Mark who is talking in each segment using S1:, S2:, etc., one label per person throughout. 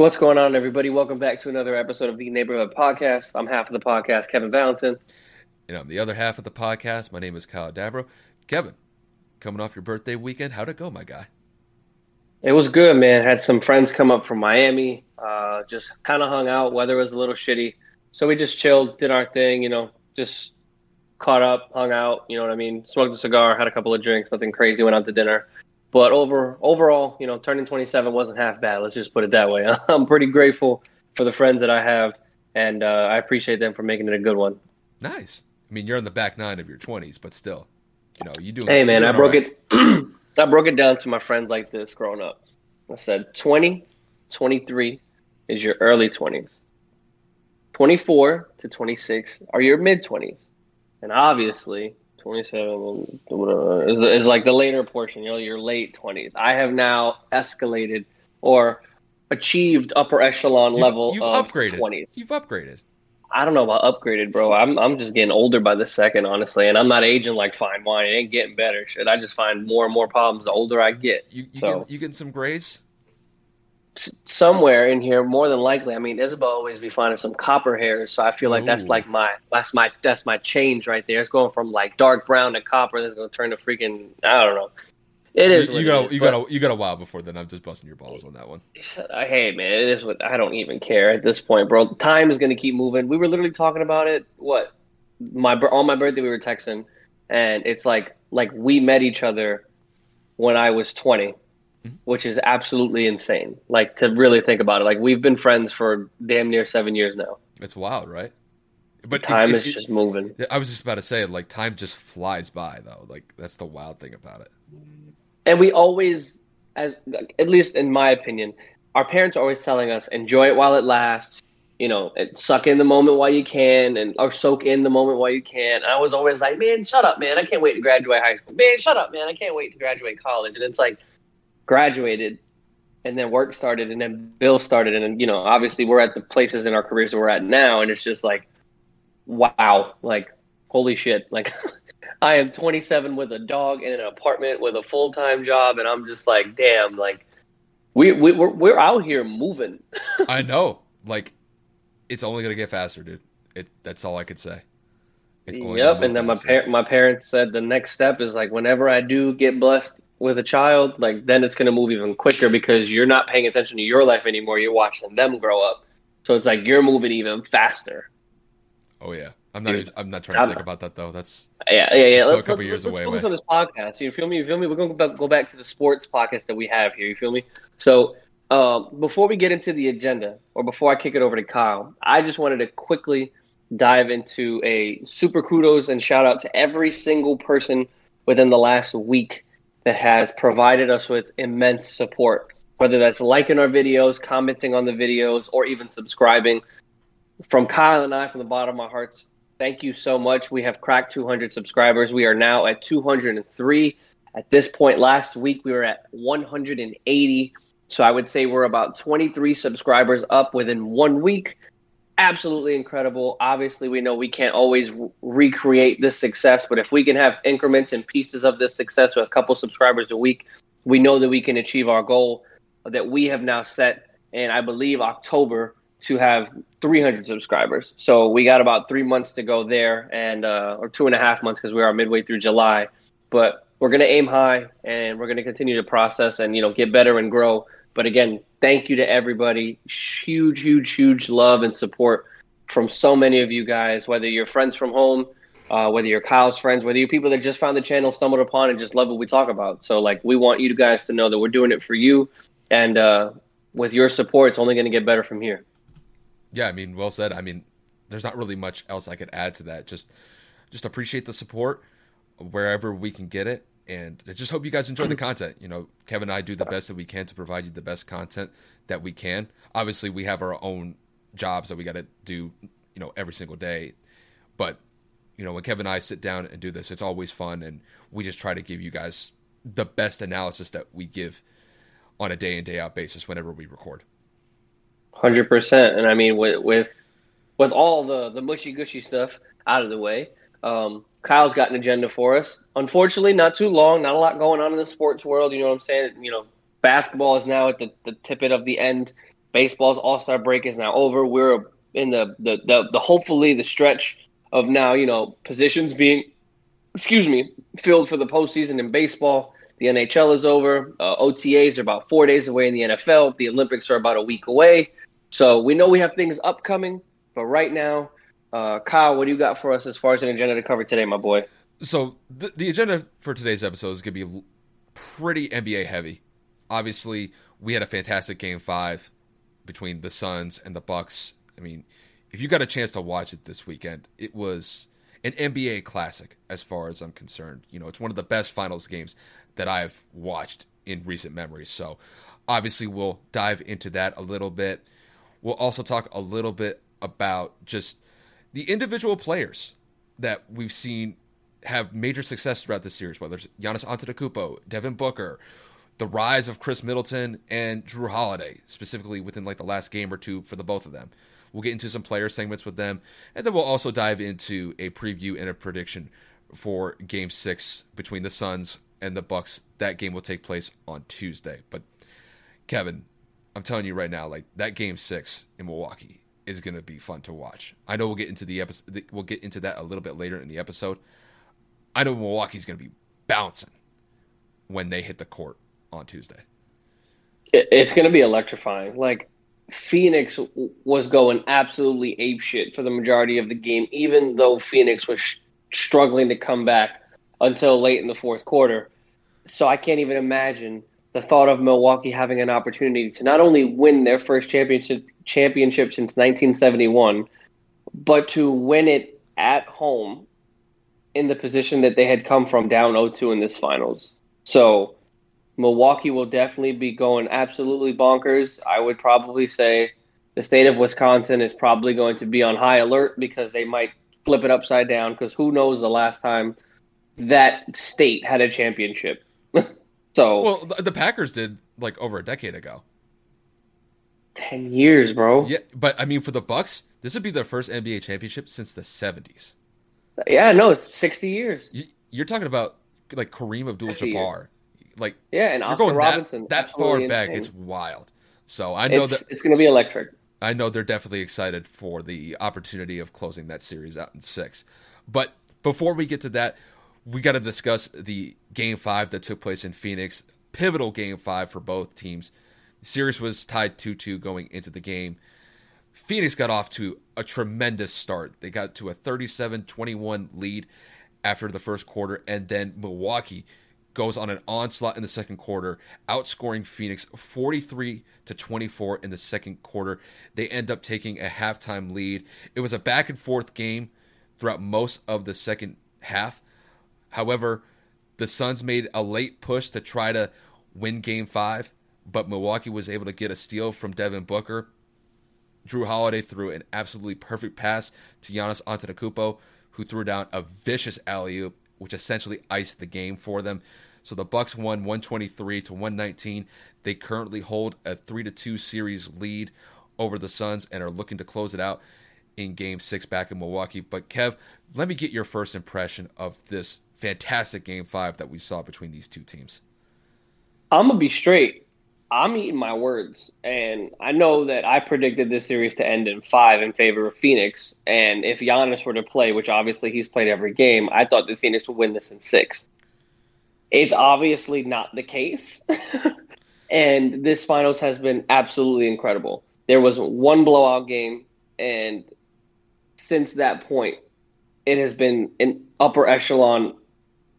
S1: What's going on, everybody? Welcome back to another episode of the Neighborhood Podcast. I'm half of the podcast, Kevin Valentin.
S2: And I'm the other half of the podcast. My name is Kyle Dabro. Kevin, coming off your birthday weekend, how'd it go, my guy?
S1: It was good, man. Had some friends come up from Miami. Uh, just kind of hung out. Weather was a little shitty, so we just chilled, did our thing. You know, just caught up, hung out. You know what I mean? Smoked a cigar, had a couple of drinks, nothing crazy. Went out to dinner. But over overall, you know, turning 27 wasn't half bad. Let's just put it that way. I'm pretty grateful for the friends that I have, and uh, I appreciate them for making it a good one.
S2: Nice. I mean, you're in the back nine of your 20s, but still, you know, you do.
S1: Hey man, I broke
S2: right.
S1: it. I broke it down to my friends like this growing up. I said 20, 23 is your early 20s. 24 to 26 are your mid 20s. And obviously, 27 uh, is, is like the later portion, you know, your late 20s. I have now escalated or achieved upper echelon
S2: You've-
S1: level
S2: You've
S1: of
S2: upgraded.
S1: 20s.
S2: You've upgraded.
S1: I don't know about upgraded, bro. I'm I'm just getting older by the second, honestly, and I'm not aging like fine wine. It ain't getting better. Shit, I just find more and more problems the older I get.
S2: You you,
S1: So-
S2: get, you getting some grays?
S1: Somewhere in here, more than likely, I mean, Isabel always be finding some copper hairs, so I feel like that's like my that's my that's my change right there. It's going from like dark brown to copper. That's gonna turn to freaking I don't know. It is.
S2: You, you got
S1: is,
S2: you got a, you got a while befefore then. I'm just busting your balls on that one.
S1: I hey man, it is what I don't even care at this point, bro. Time is gonna keep moving. We were literally talking about it. What my on my birthday we were texting, and it's like like we met each other when I was 20,
S2: Mhm.
S1: which is absolutely insane. Like to really think about it. Like we've been friends for damn near seven years now.
S2: It's wild, right? But
S1: Time is just moving.
S2: I was just about to say, like, time just flies by, though. Like, that's the wild thing about it.
S1: and we always as at least in my opinion our parents are always telling us enjoy it while it lasts you know suck in the moment while you can and or soak in the moment while you can and i was always like man shut up man i can't wait to graduate high school man shut up man i can't wait to graduate college and it's like graduated and then work started and then bill started and then you know obviously we're at the places in our careers that we're at now and it's just like wow like holy shit like I am 27 with a dog in an apartment with a full time job, and I'm just like, damn, like we, we we're we're out here moving.
S2: I know. Like, it's only gonna get faster, dude. It. That's all I could say. It's
S1: Yep. And then my
S2: faster.
S1: par- my parents said the next step is like whenever I do get blessed with a child, like then it's gonna move even quicker because you're not paying attention to your life anymore. You're watching them grow up, so it's like you're moving even faster.
S2: Oh yeah. I'm not.
S1: Dude,
S2: I'm not trying to
S1: I'm-
S2: think about that though. That's
S1: Yeah, yeah, yeah.
S2: Still a
S1: Let's,
S2: couple
S1: let's,
S2: years
S1: let's
S2: away,
S1: focus
S2: away.
S1: on this podcast. You feel me? You feel me? We're gonna go back, go back to the sports podcast that we have here. You feel me? So, um, before we get into the agenda, or before I kick it over to Kyle, I just wanted to quickly dive into a super kudos and shout out to every single person within the last week that has provided us with immense support. Whether that's liking our videos, commenting on the videos, or even subscribing. From Kyle and I, from the bottom of my hearts, Thank you so much. We have cracked 200 subscribers. We are now at 203. At this point, last week we were at 180. So I would say we're about 23 subscribers up within one week. Absolutely incredible. Obviously, we know we can't always re- recreate this success, but if we can have increments and pieces of this success with a couple subscribers a week, we know that we can achieve our goal that we have now set. And I believe October to have 300 subscribers. So we got about three months to go there, and uh, or two and a half months because we are midway through July. But we're going to aim high, and we're going to continue to process and you know get better and grow. But again, thank you to everybody. Huge, huge, huge love and support from so many of you guys. Whether you're friends from home, uh, whether you're Kyle's friends, whether you're people that just found the channel, stumbled upon, and just love what we talk about. So like, we want you guys to know that we're doing it for you, and uh, with your support, it's only going to get better from here.
S2: yeah. I mean, well said. I mean, there's not really much else I could add to that. Just, just appreciate the support wherever we can get it, And I just hope you guys enjoy the content. You know, Kevin and I do the best that we can to provide you the best content that we can. Obviously, we have our own jobs that we got to do, you know, every single day. But, you know, when Kevin and I sit down and do this, it's always fun. And we just try to give you guys the best analysis that we give on a day in, day out basis whenever we record.
S1: Hundred percent. And I mean, with, with, with all the, the mushy gushy stuff out of the way, um, Kyle's got an agenda for us. Unfortunately, not too long, not a lot going on in the sports world. You know what I'm saying? You know, basketball is now at the, the tippet of the end. Baseball's All Star break is now over. We're in the, the the the hopefully the stretch of now you know positions being, excuse me, filled for the postseason in baseball. The NHL is over. Uh, OTAs are about four days away in the NFL. The Olympics are about a week away. So we know we have things upcoming, but right now uh, Kyle, what do you got for us as far as an agenda to cover today, my boy?
S2: So the, the agenda for today's episode is going to be pretty NBA heavy. Obviously, we had a fantastic game five between the Suns and the Bucks. I mean, if you got a chance to watch it this weekend, it was an NBA classic as far as I'm concerned. You know, it's one of the best finals games that I've watched in recent memory. So, obviously, we'll dive into that a little bit. We'll also talk a little bit about just the individual players that we've seen have major success throughout the series, whether it's Giannis Antetokounmpo, Devin Booker, the rise of Khris Middleton and Jrue Holiday, specifically within like the last game or two for the both of them. We'll get into some player segments with them, and then we'll also dive into a preview and a prediction for Game Six between the Suns and the Bucks. That game will take place on Tuesday. But Kevin, I'm telling you right now, like that Game Six in Milwaukee is going to be fun to watch. I know we'll get into the episode. We'll get into that a little bit later in the episode. I know Milwaukee's going to be bouncing when they hit the court on Tuesday.
S1: It's going to be electrifying. Like Phoenix was going absolutely ape shit for the majority of the game, even though Phoenix was sh- struggling to come back until late in the fourth quarter. So I can't even imagine the thought of Milwaukee having an opportunity to not only win their first championship championship since 1971, but to win it at home in the position that they had come from down 0-2 in this finals. So Milwaukee will definitely be going absolutely bonkers. I would probably say the state of Wisconsin is probably going to be on high alert because they might flip it upside down because who knows the last time that state had a championship. so
S2: Well, the Packers did like over a decade ago.
S1: 10 years, bro.
S2: Yeah, but I mean for the Bucks, this would be their first NBA championship since the 70s.
S1: Yeah, no, it's 60 years.
S2: You, are talking about like Kareem Abdul-Jabbar. Like
S1: Yeah, and Oscar
S2: going
S1: Robinson.
S2: that, that far back,
S1: insane.
S2: it's wild. So I know
S1: it's,
S2: that
S1: it's going to be electric.
S2: I know they're definitely excited for the opportunity of closing that series out in six. But before we get to that, we got to discuss the game five that took place in Phoenix. Pivotal game five for both teams. Series was tied 2 2 going into the game. Phoenix got off to a tremendous start. They got to a 37 21 lead after the first quarter, and then Milwaukee goes on an onslaught in the second quarter, outscoring Phoenix 43 to 24 in the second quarter. They end up taking a halftime lead. It was a back and forth game throughout most of the second half. However, the Suns made a late push to try to win game 5, but Milwaukee was able to get a steal from Devin Booker. Jrue Holiday threw an absolutely perfect pass to Giannis Antetokounmpo, who threw down a vicious alley oop, which essentially iced the game for them. So the Bucks won 123 to 119. They currently hold a three to two series lead over the Suns and are looking to close it out in Game Six back in Milwaukee. But Kev, let me get your first impression of this fantastic Game Five that we saw between these two teams.
S1: I'm to be straight. I'm eating my words. And I know that I predicted this series to end in five in favor of Phoenix. And if Giannis were to play, which obviously he's played every game, I thought that Phoenix would win this in six. It's obviously not the case. and this finals has been absolutely incredible. There was one blowout game, and since that point, it has been an upper echelon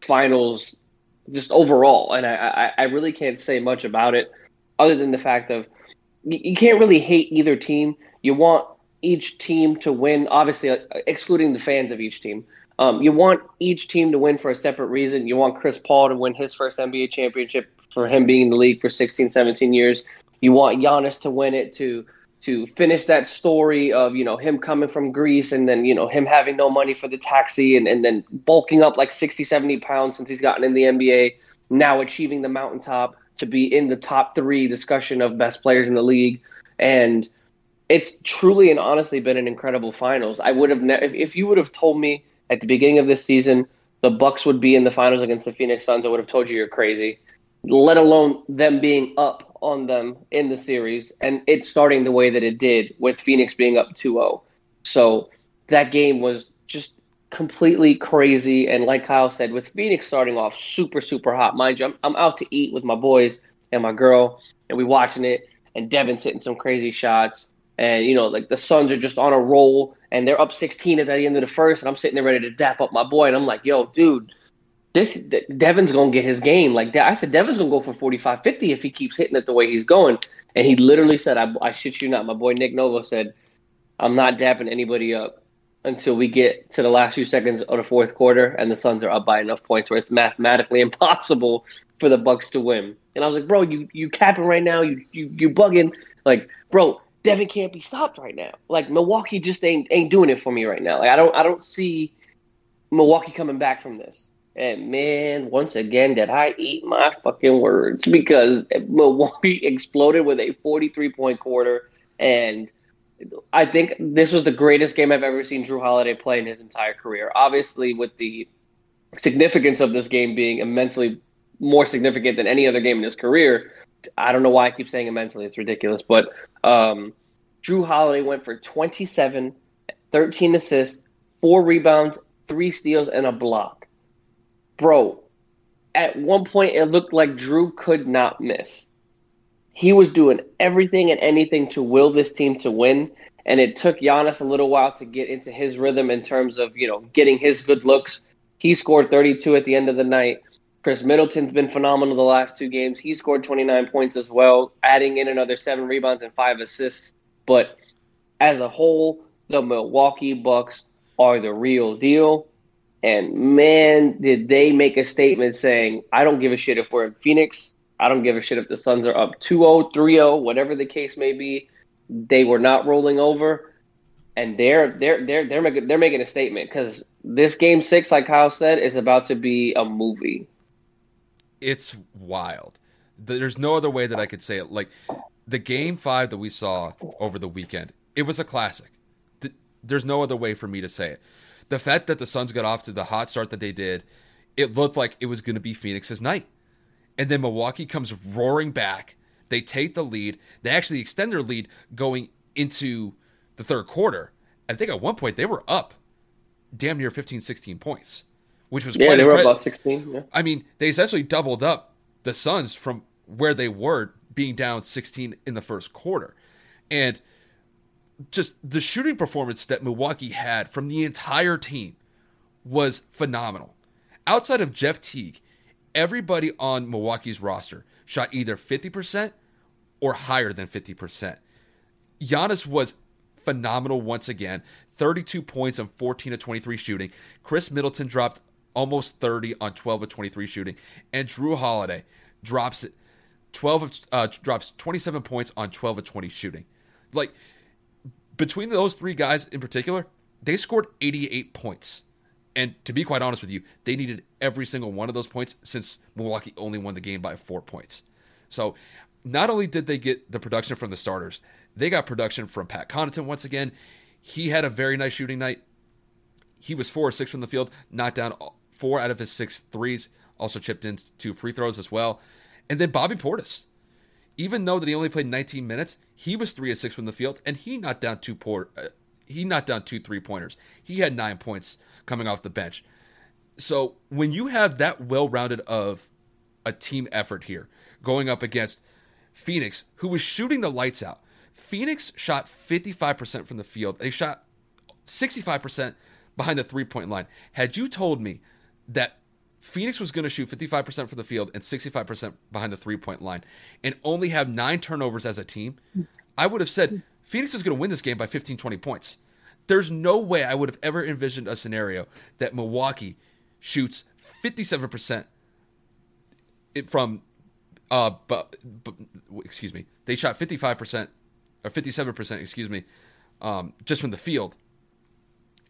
S1: finals just overall. And I, I, I really can't say much about it other than the fact of you, can't really hate either team. You want each team to win, obviously, uh, excluding the fans of each team. Um, you want each team to win for a separate reason. You want Chris Paul to win his first NBA championship for him being in the league for 16, 17 years. You want Giannis to win it to to finish that story of you know him coming from Greece and then you know him having no money for the taxi and, and then bulking up like 60 70 pounds since he's gotten in the NBA now achieving the mountaintop to be in the top three discussion of best players in the league. And it's truly and honestly been an incredible finals. I would have ne- if, if you would have told me at the beginning of this season the Bucks would be in the finals against the Phoenix Suns I would have told you you're crazy. Let alone them being up on them in the series and it starting the way that it did with Phoenix being up 2-0. So that game was just completely crazy and like Kyle said with Phoenix starting off super super hot. Mind you, I'm, I'm out to eat with my boys and my girl and we watching it and Devin's hitting some crazy shots and you know like the Suns are just on a roll and they're up 16 at the end of the first and I'm sitting there ready to dap up my boy and I'm like, "Yo, dude, this Devin's gonna get his game. Like I said, Devin's gonna go for 45, 50 if he keeps hitting it the way he's going. And he literally said, I, I shit you not. My boy Nick Novo said, I'm not dapping anybody up until we get to the last few seconds of the fourth quarter and the Suns are up by enough points where it's mathematically impossible for the Bucks to win. And I was like, bro, you you capping right now, you you you bugging. Like, bro, Devin can't be stopped right now. Like Milwaukee just ain't ain't doing it for me right now. Like I don't I don't see Milwaukee coming back from this. And man, once again, did I eat my fucking words because Milwaukee exploded with a 43 point quarter. And I think this was the greatest game I've ever seen Jrue Holiday play in his entire career. Obviously, with the significance of this game being immensely more significant than any other game in his career. I don't know why I keep saying immensely. It's ridiculous. But um, Jrue Holiday went for 27, 13 assists, four rebounds, three steals, and a block bro, at one point it looked like Jrue could not miss. He was doing everything and anything to will this team to win. And it took Giannis a little while to get into his rhythm in terms of, you know, getting his good looks. He scored 32 at the end of the night. Khris Middleton's been phenomenal the last two games. He scored 29 points as well, adding in another seven rebounds and five assists. But as a whole, the Milwaukee Bucks are the real deal. And man, did they make a statement saying, I don't give a shit if we're in Phoenix. I don't give a shit if the Suns are up 2 0, 3 0, whatever the case may be. They were not rolling over. And they're they're they're they're making they're making a statement because this game six, like Kyle said, is about to be a movie.
S2: It's wild. There's no other way that I could say it. Like the game five that we saw over the weekend, it was a classic. There's no other way for me to say it the fact that the Suns got off to the hot start that they did, it looked like it was going to be Phoenix's night. And then Milwaukee comes roaring back. They take the lead. They actually extend their lead going into the third quarter. I think at one point they were up damn near 15, 16 points, which was
S1: yeah, they were above 16. Yeah.
S2: I mean, they essentially doubled up the Suns from where they were being down 16 in the first quarter. And – just the shooting performance that Milwaukee had from the entire team was phenomenal. Outside of Jeff Teague, everybody on Milwaukee's roster shot either 50% or higher than 50%. Giannis was phenomenal once again 32 points on 14 of 23 shooting. Khris Middleton dropped almost 30 on 12 of 23 shooting. And Jrue Holiday drops 12 of, uh, drops 27 points on 12 of 20 shooting. Like, between those three guys in particular, they scored 88 points. And to be quite honest with you, they needed every single one of those points since Milwaukee only won the game by four points. So not only did they get the production from the starters, they got production from Pat Connaughton once again. He had a very nice shooting night. He was four or six from the field, knocked down four out of his six threes, also chipped in two free throws as well. And then Bobby Portis even though that he only played 19 minutes, he was three of six from the field, and he knocked down two poor, uh, he knocked down two three pointers. He had nine points coming off the bench. So when you have that well rounded of a team effort here, going up against Phoenix, who was shooting the lights out. Phoenix shot 55% from the field. They shot 65% behind the three point line. Had you told me that Phoenix was going to shoot 55% from the field and 65% behind the three point line and only have nine turnovers as a team, I would have said Phoenix is going to win this game by 15, 20 points. There's no way I would have ever envisioned a scenario that Milwaukee shoots 57% from uh but, but excuse me. They shot 55% or 57%, excuse me, um, just from the field.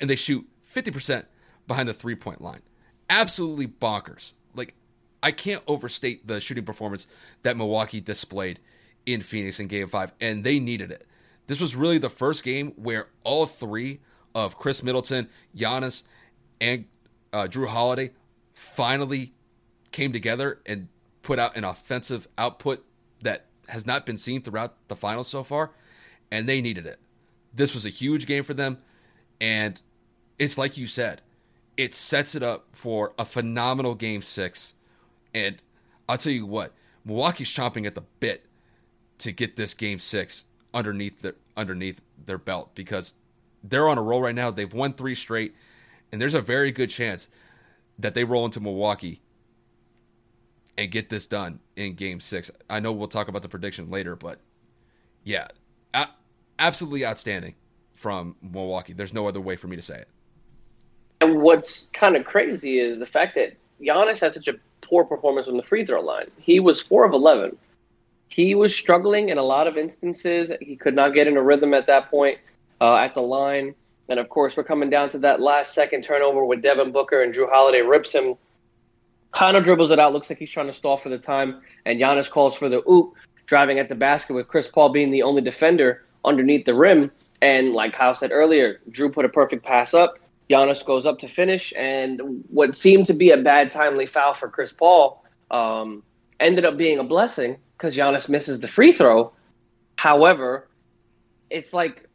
S2: And they shoot 50% behind the three-point line. Absolutely bonkers. Like I can't overstate the shooting performance that Milwaukee displayed in Phoenix in game 5 and they needed it. This was really the first game where all three of Khris Middleton, Giannis, and uh, Jrue Holiday finally came together and put out an offensive output that has not been seen throughout the finals so far, and they needed it. This was a huge game for them, and it's like you said, it sets it up for a phenomenal game six. And I'll tell you what, Milwaukee's chomping at the bit to get this game six underneath their underneath their belt because they're on a roll right now. They've won three straight, and there's a very good chance that they roll into Milwaukee and get this done in game six. I know we'll talk about the prediction later, but yeah, a- absolutely outstanding from Milwaukee. There's no other way for me to say it.
S1: And what's kind of crazy is the fact that Giannis had such a poor performance from the free throw line. He was four of 11. He was struggling in a lot of instances. He could not get in a rhythm at that point uh, at the line. And of course, we're coming down to that last second turnover with Devin Booker and Jrue Holiday rips him, kind of dribbles it out. Looks like he's trying to stall for the time. And Giannis calls for the oop, driving at the basket with Chris Paul being the only defender underneath the rim. And like Kyle said earlier, Jrue put a perfect pass up. Giannis goes up to finish, and what seemed to be a bad timely foul for Chris Paul um, ended up being a blessing because Giannis misses the free throw. However, it's like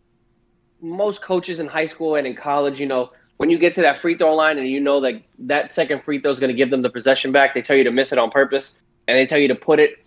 S1: most coaches in high school and in college, you know, when you get to that free throw line and you know that that second free throw is going to give them the possession back, they tell you to miss it on purpose and they tell you to put it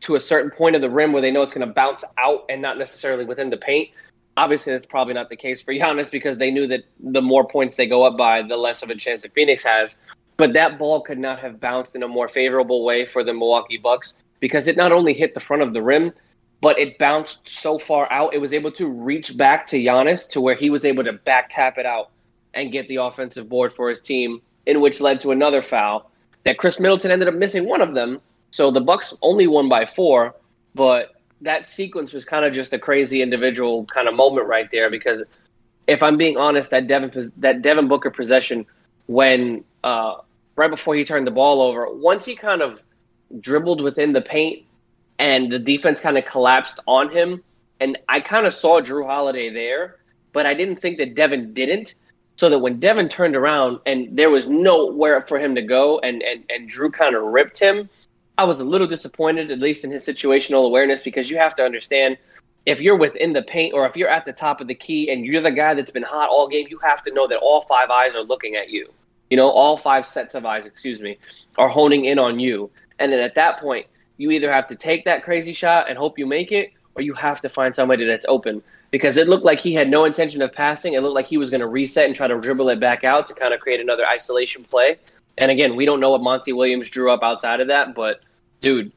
S1: to a certain point of the rim where they know it's going to bounce out and not necessarily within the paint. Obviously, that's probably not the case for Giannis because they knew that the more points they go up by, the less of a chance that Phoenix has. But that ball could not have bounced in a more favorable way for the Milwaukee Bucks because it not only hit the front of the rim, but it bounced so far out, it was able to reach back to Giannis to where he was able to back tap it out and get the offensive board for his team, in which led to another foul that Khris Middleton ended up missing one of them. So the Bucks only won by four, but that sequence was kind of just a crazy individual kind of moment right there because if I'm being honest, that Devin that Devin Booker possession when uh, right before he turned the ball over, once he kind of dribbled within the paint and the defense kind of collapsed on him. And I kind of saw Jrue Holiday there, but I didn't think that Devin didn't. So that when Devin turned around and there was nowhere for him to go and, and, and Jrue kind of ripped him, I was a little disappointed, at least in his situational awareness, because you have to understand if you're within the paint or if you're at the top of the key and you're the guy that's been hot all game, you have to know that all five eyes are looking at you. You know, all five sets of eyes, excuse me, are honing in on you. And then at that point, you either have to take that crazy shot and hope you make it, or you have to find somebody that's open. Because it looked like he had no intention of passing. It looked like he was going to reset and try to dribble it back out to kind of create another isolation play. And again, we don't know what Monty Williams drew up outside of that, but dude,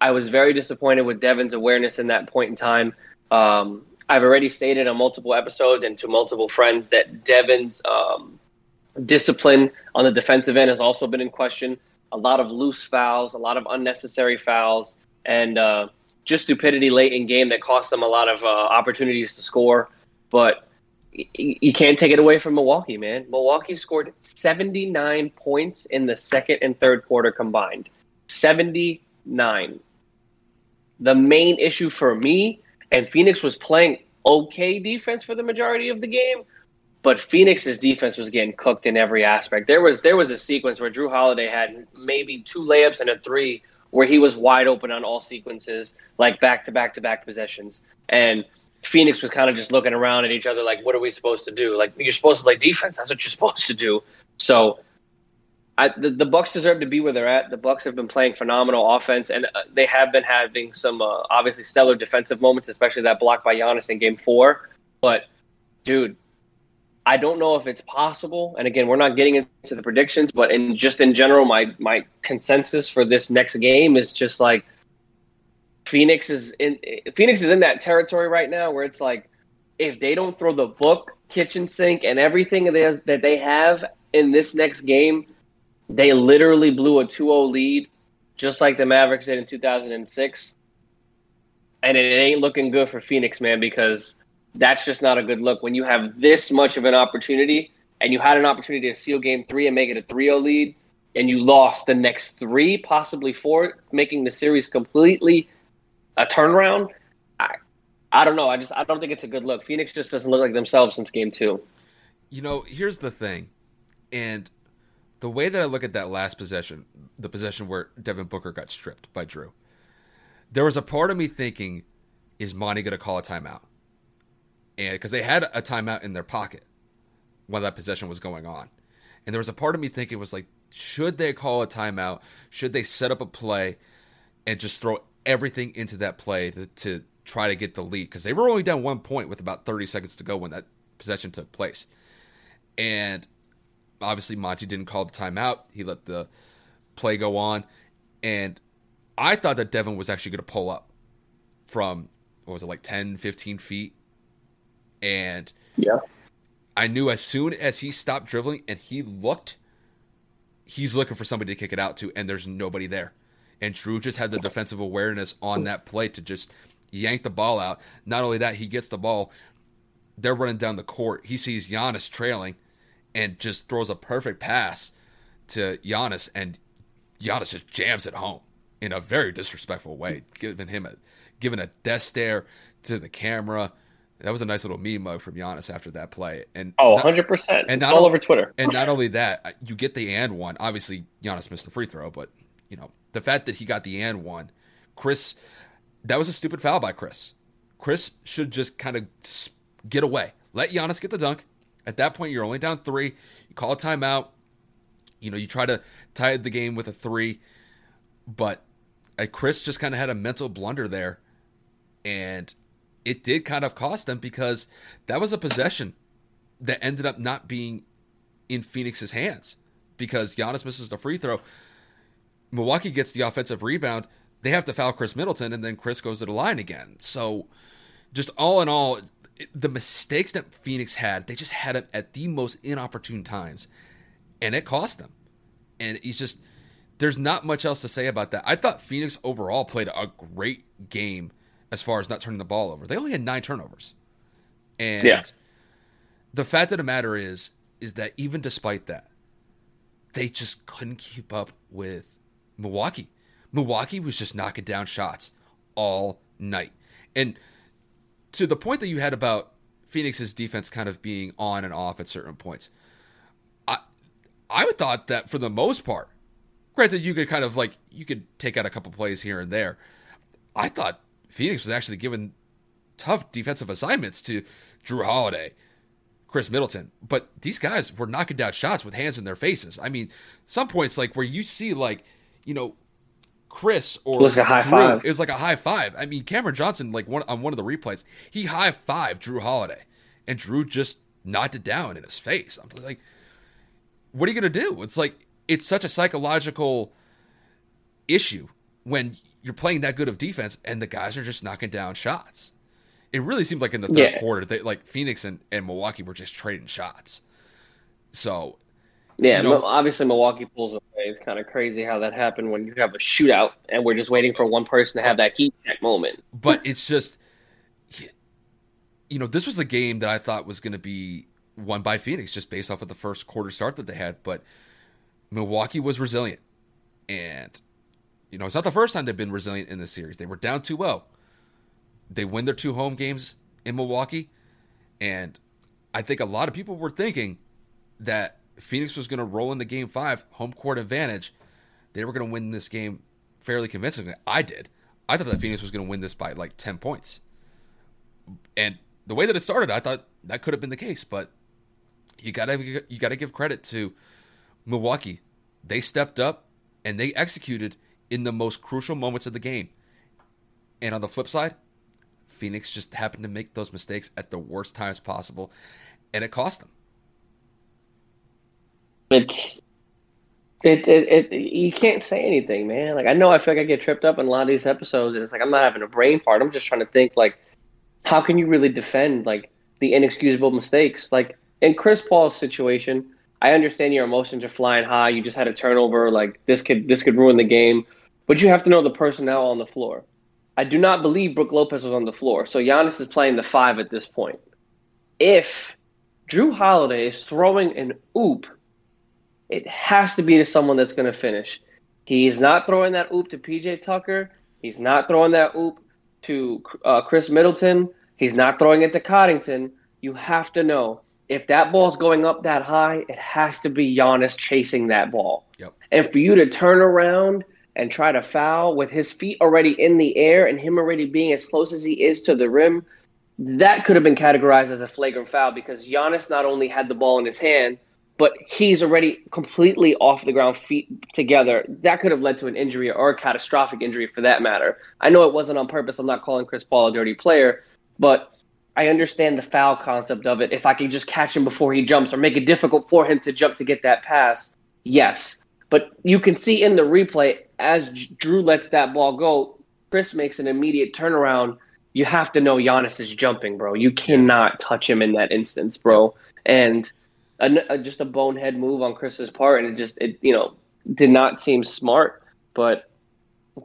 S1: I was very disappointed with Devin's awareness in that point in time. Um, I've already stated on multiple episodes and to multiple friends that Devin's um, discipline on the defensive end has also been in question a lot of loose fouls, a lot of unnecessary fouls, and uh, just stupidity late in game that cost them a lot of uh, opportunities to score. But y- you can't take it away from Milwaukee, man. Milwaukee scored 79 points in the second and third quarter combined. 79. The main issue for me, and Phoenix was playing okay defense for the majority of the game, but Phoenix's defense was getting cooked in every aspect. There was there was a sequence where Jrue Holiday had maybe two layups and a three where he was wide open on all sequences, like back to back to back possessions. And Phoenix was kind of just looking around at each other like, what are we supposed to do? Like you're supposed to play defense. That's what you're supposed to do. So I, the, the Bucks deserve to be where they're at. The Bucks have been playing phenomenal offense, and uh, they have been having some uh, obviously stellar defensive moments, especially that block by Giannis in Game Four. But dude, I don't know if it's possible. And again, we're not getting into the predictions, but in just in general, my my consensus for this next game is just like Phoenix is in Phoenix is in that territory right now where it's like if they don't throw the book kitchen sink and everything that they have in this next game, they literally blew a 2-0 lead, just like the Mavericks did in 2006. And it ain't looking good for Phoenix, man, because that's just not a good look. When you have this much of an opportunity and you had an opportunity to seal game three and make it a 3-0 lead, and you lost the next three, possibly four, making the series completely a turnaround. I, I don't know. I just I don't think it's a good look. Phoenix just doesn't look like themselves since game two.
S2: You know, here's the thing, and the way that I look at that last possession, the possession where Devin Booker got stripped by Jrue there was a part of me thinking, is Monty going to call a timeout? And because they had a timeout in their pocket while that possession was going on, and there was a part of me thinking was like, should they call a timeout? Should they set up a play and just throw everything into that play to, to try to get the lead? Because they were only down one point with about 30 seconds to go when that possession took place. And obviously, Monty didn't call the timeout. He let the play go on. And I thought that Devin was actually going to pull up from, what was it, like 10, 15 feet. And
S1: yeah.
S2: I knew as soon as he stopped dribbling and he looked he's looking for somebody to kick it out to, and there's nobody there. And Jrue just had the defensive awareness on that play to just yank the ball out. Not only that, he gets the ball. They're running down the court. He sees Giannis trailing and just throws a perfect pass to Giannis, and Giannis just jams it home in a very disrespectful way, giving him a giving a death stare to the camera. That was a nice little meme mug from Giannis after that play. And
S1: oh, 100 percent.
S2: And
S1: all over Twitter.
S2: And not only that, you get the and one. Obviously, Giannis missed the free throw, but you know the fact that he got the and one, Chris, that was a stupid foul by Chris. Chris should just kind of get away, let Giannis get the dunk. At that point, you're only down three. You call a timeout. You know, you try to tie the game with a three, but uh, Chris just kind of had a mental blunder there, and it did kind of cost them because that was a possession that ended up not being in Phoenix's hands because Giannis misses the free throw. Milwaukee gets the offensive rebound. They have to foul Khris Middleton, and then Chris goes to the line again. So, just all in all, the mistakes that Phoenix had, they just had them at the most inopportune times, and it cost them. And it's just, there's not much else to say about that. I thought Phoenix overall played a great game as far as not turning the ball over. They only had nine turnovers. And yeah. the fact of the matter is, is that even despite that, they just couldn't keep up with Milwaukee. Milwaukee was just knocking down shots all night. And to the point that you had about Phoenix's defense kind of being on and off at certain points, I I would thought that for the most part, granted you could kind of like you could take out a couple plays here and there. I thought Phoenix was actually given tough defensive assignments to Jrue Holiday, Khris Middleton, but these guys were knocking down shots with hands in their faces. I mean, some points like where you see like, you know, Chris or
S1: it was like a high
S2: Jrue,
S1: five.
S2: It was like a high five. I mean, Cameron Johnson, like one on one of the replays, he high five Jrue Holiday, and Jrue just knocked it down in his face. I'm like, what are you gonna do? It's like it's such a psychological issue when you're playing that good of defense and the guys are just knocking down shots. It really seemed like in the third yeah. quarter that like Phoenix and, and Milwaukee were just trading shots. So
S1: yeah, you know, obviously Milwaukee pulls away. It's kind of crazy how that happened when you have a shootout and we're just waiting for one person to have that heat check moment.
S2: But it's just, you know, this was a game that I thought was going to be won by Phoenix just based off of the first quarter start that they had. But Milwaukee was resilient, and you know, it's not the first time they've been resilient in this series. They were down 2 0. They win their two home games in Milwaukee. And I think a lot of people were thinking that Phoenix was going to roll into game five, home court advantage. They were going to win this game fairly convincingly. I did. I thought that Phoenix was going to win this by like 10 points. And the way that it started, I thought that could have been the case, but you got to you got to give credit to Milwaukee. They stepped up and they executed in the most crucial moments of the game. And on the flip side, Phoenix just happened to make those mistakes at the worst times possible, and it cost them.
S1: It's it, it, it you can't say anything, man. Like I know I feel like I get tripped up in a lot of these episodes, and it's like I'm not having a brain fart. I'm just trying to think like, how can you really defend like the inexcusable mistakes. Like in Chris Paul's situation, I understand your emotions are flying high. You just had a turnover. Like this could this could ruin the game, but you have to know the personnel on the floor. I do not believe Brook Lopez was on the floor, so Giannis is playing the five at this point. If Jrue Holiday is throwing an oop, it has to be to someone that's going to finish. He's not throwing that oop to PJ Tucker. He's not throwing that oop to uh, Khris Middleton. He's not throwing it to Connaughton. You have to know if that ball's going up that high, it has to be Giannis chasing that ball.
S2: Yep.
S1: And for you to turn around and try to foul with his feet already in the air and him already being as close as he is to the rim, that could have been categorized as a flagrant foul because Giannis not only had the ball in his hand, but he's already completely off the ground, feet together. That could have led to an injury or a catastrophic injury for that matter. I know it wasn't on purpose. I'm not calling Chris Paul a dirty player, but I understand the foul concept of it. If I can just catch him before he jumps or make it difficult for him to jump to get that pass, yes. But you can see in the replay as Jrue lets that ball go, Chris makes an immediate turnaround. You have to know Giannis is jumping, bro. You cannot touch him in that instance, bro. And a, a, just a bonehead move on Chris's part, and it just it you know did not seem smart. But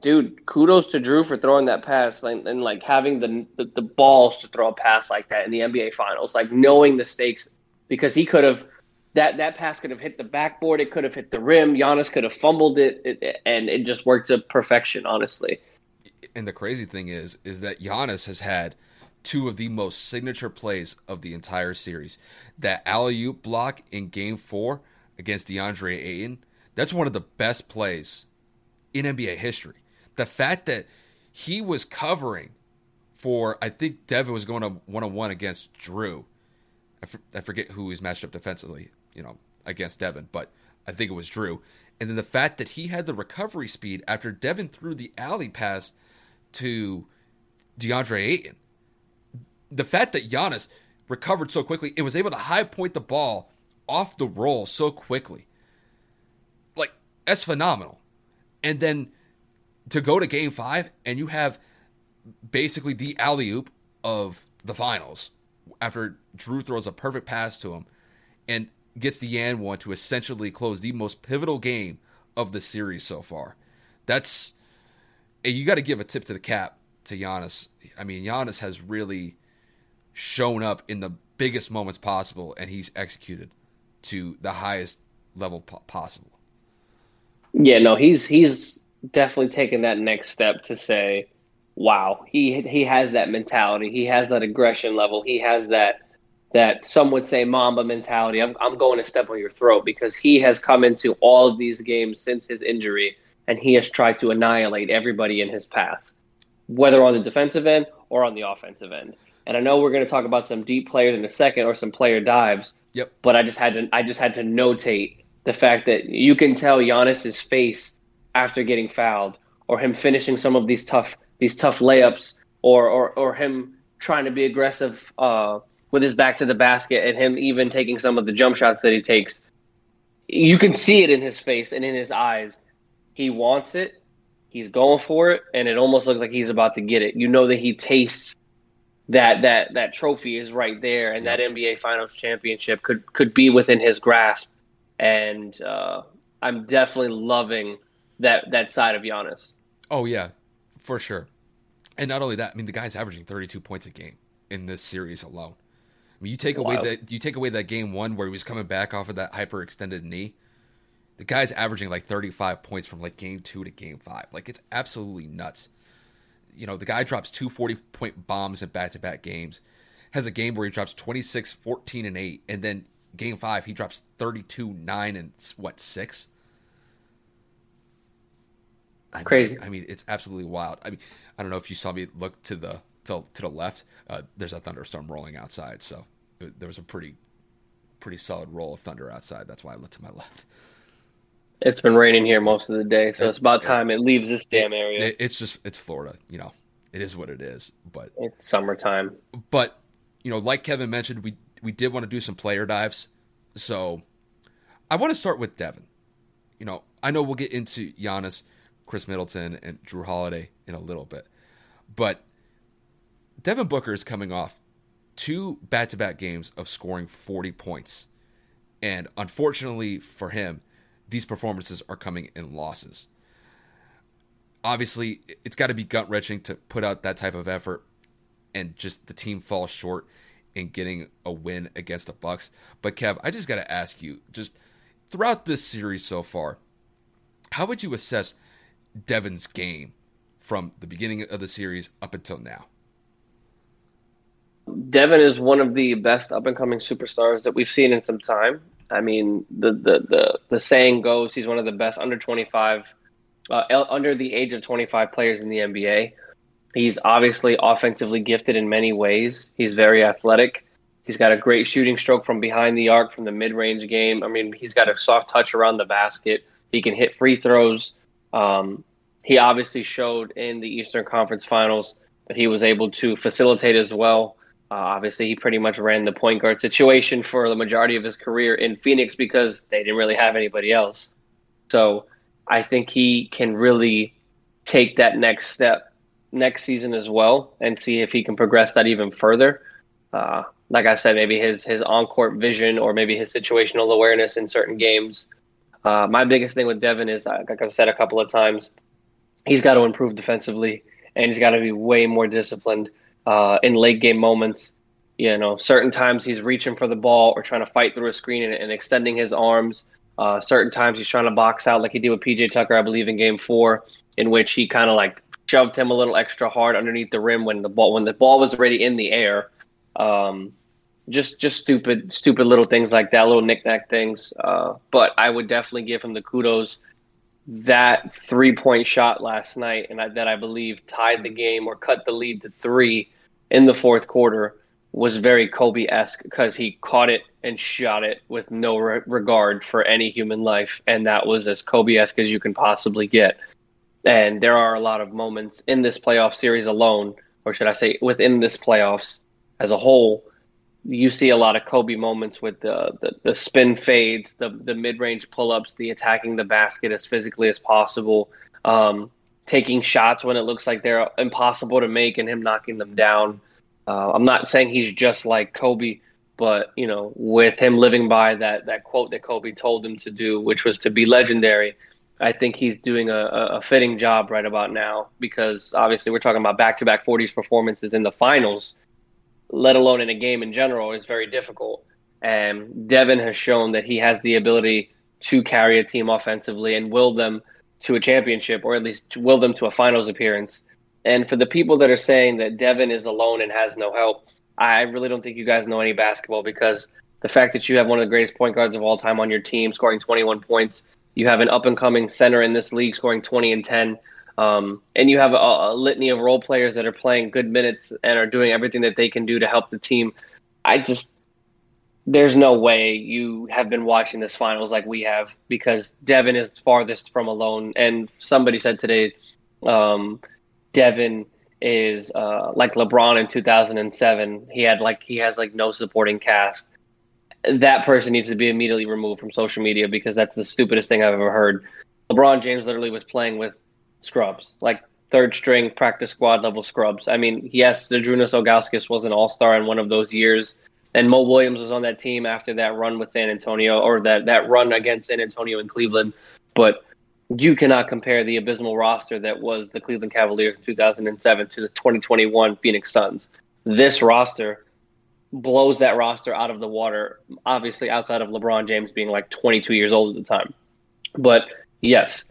S1: dude, kudos to Jrue for throwing that pass and, and like having the, the, the balls to throw a pass like that in the NBA Finals, like knowing the stakes because he could have that that pass could have hit the backboard, it could have hit the rim, Giannis could have fumbled it, it and it just worked to perfection, honestly.
S2: And the crazy thing is, is that Giannis has had two of the most signature plays of the entire series. That alley oop block in Game Four against DeAndre Ayton, that's one of the best plays in NBA history. The fact that he was covering for, I think Devin was going to one on one against Jrue. I, forget who he's matched up defensively, you know, against Devin, but I think it was Jrue. And then the fact that he had the recovery speed after Devin threw the alley pass to DeAndre Ayton. The fact that Giannis recovered so quickly, it was able to high point the ball off the roll so quickly. Like, that's phenomenal and then to go to game five and you have basically the alley oop of the finals after Jrue throws a perfect pass to him and gets the and one to essentially close the most pivotal game of the series so far. That's you got to give a tip to the cap to Giannis. I mean, Giannis has really shown up in the biggest moments possible, and he's executed to the highest level po- possible.
S1: Yeah, no, he's he's definitely taken that next step to say, wow, he he has that mentality, he has that aggression level, he has that that some would say Mamba mentality. I'm I'm going to step on your throat because he has come into all of these games since his injury and he has tried to annihilate everybody in his path, whether on the defensive end or on the offensive end. And I know we're going to talk about some deep players in a second or some player dives.
S2: Yep.
S1: But I just had to I just had to notate the fact that you can tell Giannis's face after getting fouled, or him finishing some of these tough these tough layups, or or or him trying to be aggressive uh, with his back to the basket, and him even taking some of the jump shots that he takes. You can see it in his face and in his eyes. He wants it. He's going for it, and it almost looks like he's about to get it. You know that he tastes that that that trophy is right there, and that NBA Finals championship could could be within his grasp and uh, I'm definitely loving that that side of Giannis.
S2: Oh yeah, for sure. And not only that, I mean the guy's averaging 32 points a game in this series alone. I mean, you take away that you take away that game one where he was coming back off of that hyperextended knee. The guy's averaging like 35 points from like game two to game five. Like it's absolutely nuts. You know, the guy drops two 40 point bombs in back to back games. Has a game where he drops 26, 14, and 8, and then game five, he drops 32, 9, and what, 6? I
S1: Crazy.
S2: Mean, I mean, it's absolutely wild. I mean, I don't know if you saw me look to the to, to the left. Uh, there's a thunderstorm rolling outside, so there was a pretty pretty solid roll of thunder outside. That's why I looked to my left.
S1: It's been raining here most of the day, so it, it's about time it, it leaves this damn area.
S2: It, it's just it's Florida, you know. It is what it is, but
S1: it's summertime.
S2: But you know, like Kevin mentioned, we we did want to do some player dives. So I want to start with Devin. You know, I know we'll get into Giannis, Khris Middleton, and Jrue Holiday in a little bit. But Devin Booker is coming off two back to back games of scoring 40 points. And unfortunately for him, these performances are coming in losses. Obviously, it's got to be gut wrenching to put out that type of effort and just the team falls short in getting a win against the Bucks. But Kev, I just got to ask you, just throughout this series so far, how would you assess Devin's game from the beginning of the series up until now?
S1: Devin is one of the best up and coming superstars that we've seen in some time. I mean, the the the, the saying goes he's one of the best under 25 uh, under the age of 25 players in the NBA. He's obviously offensively gifted in many ways. He's very athletic. He's got a great shooting stroke from behind the arc from the mid-range game. I mean, he's got a soft touch around the basket. He can hit free throws. Um, he obviously showed in the Eastern Conference Finals that he was able to facilitate as well. Uh, obviously, he pretty much ran the point guard situation for the majority of his career in Phoenix because they didn't really have anybody else. So I think he can really take that next step next season as well and see if he can progress that even further. Uh, like I said, maybe his his on court vision or maybe his situational awareness in certain games. Uh, my biggest thing with Devin is, uh, like I've said a couple of times, he's got to improve defensively and he's got to be way more disciplined uh, in late game moments. You know, certain times he's reaching for the ball or trying to fight through a screen and, and extending his arms. Uh, certain times he's trying to box out, like he did with PJ Tucker, I believe, in Game Four, in which he kind of like shoved him a little extra hard underneath the rim when the ball when the ball was already in the air. Um, just just stupid stupid little things like that, little knickknack things. Uh, but I would definitely give him the kudos. That three point shot last night, and I, that I believe tied the game or cut the lead to three in the fourth quarter, was very Kobe esque because he caught it and shot it with no re- regard for any human life, and that was as Kobe esque as you can possibly get. And there are a lot of moments in this playoff series alone, or should I say within this playoffs as a whole, you see a lot of Kobe moments with the the, the spin fades, the the mid range pull ups, the attacking the basket as physically as possible, um, taking shots when it looks like they're impossible to make, and him knocking them down. Uh, I'm not saying he's just like Kobe, but you know, with him living by that that quote that Kobe told him to do, which was to be legendary, I think he's doing a, a fitting job right about now because obviously we're talking about back to back 40s performances in the finals, let alone in a game in general, is very difficult. And Devin has shown that he has the ability to carry a team offensively and will them to a championship or at least will them to a finals appearance. And for the people that are saying that Devin is alone and has no help, I really don't think you guys know any basketball because the fact that you have one of the greatest point guards of all time on your team scoring 21 points you have an up and coming center in this league scoring 20 and 10. Um, and you have a, a, litany of role players that are playing good minutes and are doing everything that they can do to help the team. I just, there's no way you have been watching this finals like we have because Devin is farthest from alone. And somebody said today, um, Devin is uh, like LeBron in 2007. He had like he has like no supporting cast that person needs to be immediately removed from social media because that's the stupidest thing I've ever heard. LeBron James literally was playing with scrubs, like third string practice squad level scrubs. I mean, yes, Zydrunas Ilgauskas was an all star in one of those years, and Mo Williams was on that team after that run with San Antonio or that, that run against San Antonio and Cleveland. But you cannot compare the abysmal roster that was the Cleveland Cavaliers in 2007 to the 2021 Phoenix Suns. This roster blows that roster out of the water, obviously outside of LeBron James being like 22 years old at the time. But yes,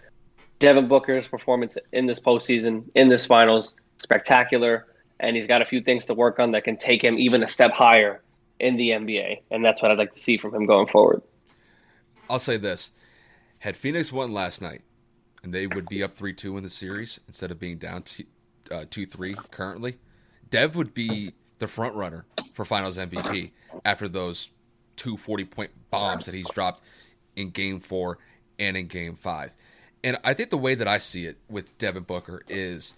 S1: Devin Booker's performance in this postseason, in this finals, spectacular. And he's got a few things to work on that can take him even a step higher in the NBA. And that's what I'd like to see from him going forward.
S2: I'll say this had Phoenix won last night, and they would be up 3 2 in the series instead of being down 2 uh, 3 currently, Dev would be the front runner for Finals MVP after those two 40 point bombs that he's dropped in Game Four and in Game Five. And I think the way that I see it with Devin Booker is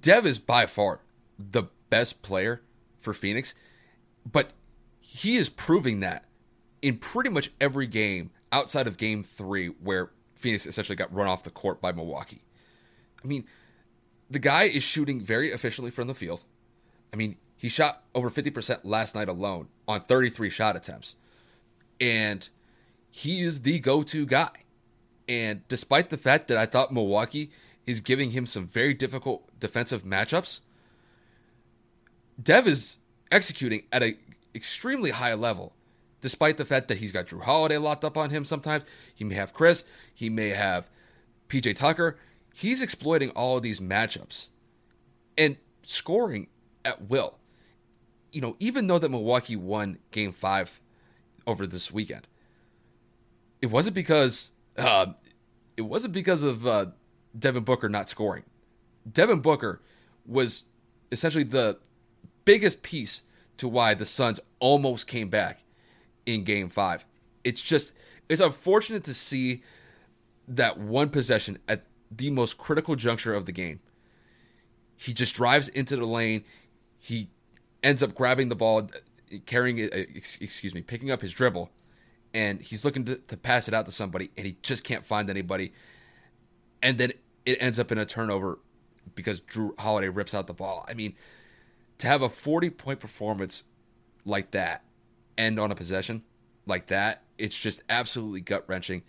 S2: Dev is by far the best player for Phoenix, but he is proving that in pretty much every game outside of game three, where Phoenix essentially got run off the court by Milwaukee. I mean, the guy is shooting very efficiently from the field. I mean, He shot over 50% last night alone on 33 shot attempts. And he is the go to guy. And despite the fact that I thought Milwaukee is giving him some very difficult defensive matchups, Dev is executing at an extremely high level, despite the fact that he's got Jrue Holiday locked up on him sometimes. He may have Khris, he may have PJ Tucker. He's exploiting all of these matchups and scoring at will. You know, even though that Milwaukee won game five over this weekend, it wasn't because uh, it wasn't because of uh, Devin Booker not scoring. Devin Booker was essentially the biggest piece to why the Suns almost came back in game five. It's just, it's unfortunate to see that one possession at the most critical juncture of the game. He just drives into the lane. He ends up grabbing the ball, carrying it, excuse me, picking up his dribble, and he's looking to, to pass it out to somebody, and he just can't find anybody. And then it ends up in a turnover because Jrue Holiday rips out the ball. I mean, to have a 40 point performance like that end on a possession like that, it's just absolutely gut wrenching.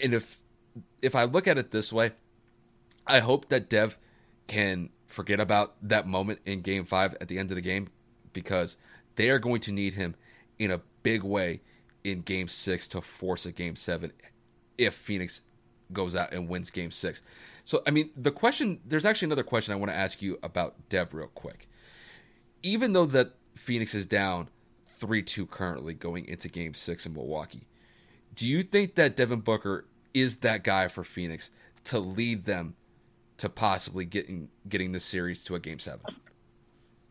S2: And if if I look at it this way, I hope that Dev can forget about that moment in game five at the end of the game because they are going to need him in a big way in game six to force a game seven if Phoenix goes out and wins game six. So, I mean, the question there's actually another question I want to ask you about Dev real quick. Even though that Phoenix is down 3 2 currently going into game six in Milwaukee, do you think that Devin Booker is that guy for Phoenix to lead them to possibly getting getting this series to a game seven?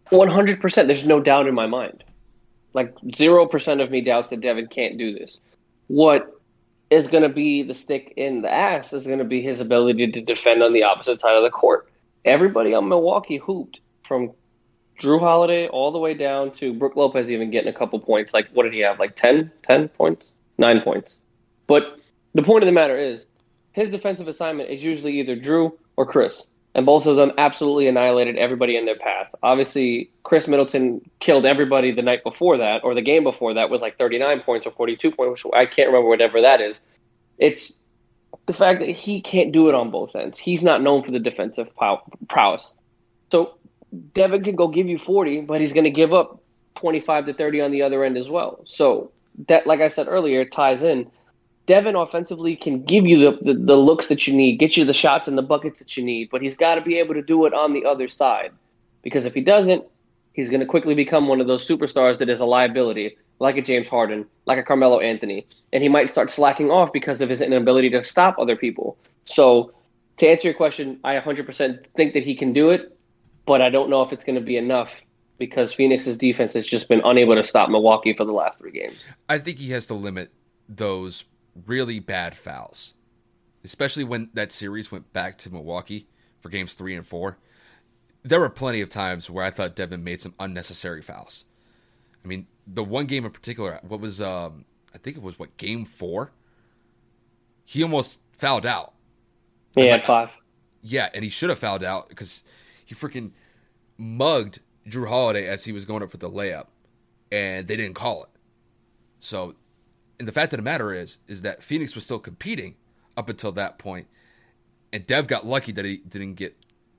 S1: One hundred percent. There's no doubt in my mind. Like zero percent of me doubts that Devin can't do this. What is going to be the stick in the ass is going to be his ability to defend on the opposite side of the court. Everybody on Milwaukee hooped from Jrue Holiday all the way down to Brook Lopez even getting a couple points. Like, what did he have? Like 10, 10 points? Nine points. But the point of the matter is, his defensive assignment is usually either Jrue or Khris and both of them absolutely annihilated everybody in their path. Obviously, Khris Middleton killed everybody the night before that, or the game before that, with like 39 points or 42 points, which I can't remember whatever that is. It's the fact that he can't do it on both ends. He's not known for the defensive prowess. So Devin can go give you 40, but he's going to give up 25 to 30 on the other end as well. So that, like I said earlier, ties in Devin offensively can give you the, the, the, looks that you need, get you the shots and the buckets that you need, but he's got to be able to do it on the other side. Because if he doesn't, he's going to quickly become one of those superstars that is a liability, like a James Harden, like a Carmelo Anthony. And he might start slacking off because of his inability to stop other people. So, to answer your question, I 100% think that he can do it, but I don't know if it's going to be enough because Phoenix's defense has just been unable to stop Milwaukee for the last three games.
S2: I think he has to limit those really bad fouls, especially when that series went back to Milwaukee for games three and four. There were plenty of times where I thought Devin made some unnecessary fouls. I mean, the one game in particular, what was um, I think it was what game four. He almost fouled out.
S1: He had five.
S2: Yeah, and he should have fouled out because he freaking mugged Jrue Holiday as he was going up for the layup, and they didn't call it. So and the fact of the matter is, is that Phoenix was still competing up until that point, and Dev got lucky that he didn't get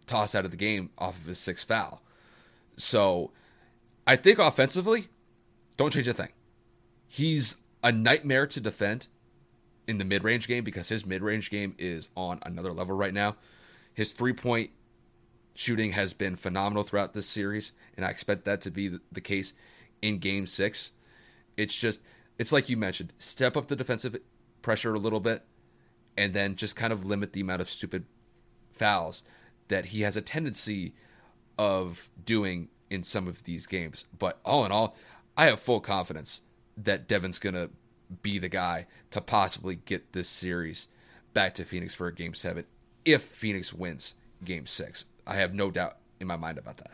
S2: tossed out of the game off of his sixth foul. So, I think offensively, don't change a thing. He's a nightmare to defend in the mid-range game because his mid-range game is on another level right now. His three-point shooting has been phenomenal throughout this series, and I expect that to be the case in Game Six. It's just it's like you mentioned, step up the defensive pressure a little bit, and then just kind of limit the amount of stupid fouls that he has a tendency of doing in some of these games. But all in all, I have full confidence that Devin's going to be the guy to possibly get this series back to Phoenix for a game seven if Phoenix wins game six. I have no doubt in my mind about that.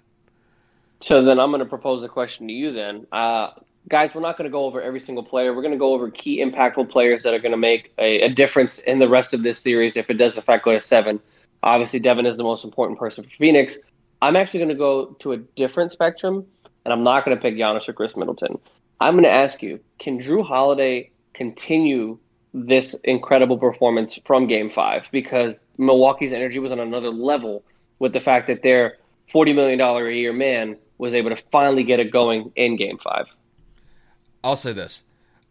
S1: So then I'm going to propose a question to you then. Uh, guys, we're not going to go over every single player. We're going to go over key impactful players that are going to make a, a, difference in the rest of this series if it does, in fact, go to seven. Obviously, Devin is the most important person for Phoenix. I'm actually going to go to a different spectrum, and I'm not going to pick Giannis or Khris Middleton. I'm going to ask you: Can Jrue Holiday continue this incredible performance from Game Five? Because Milwaukee's energy was on another level with the fact that their $40 million a year man was able to finally get it going in game five.
S2: I'll say this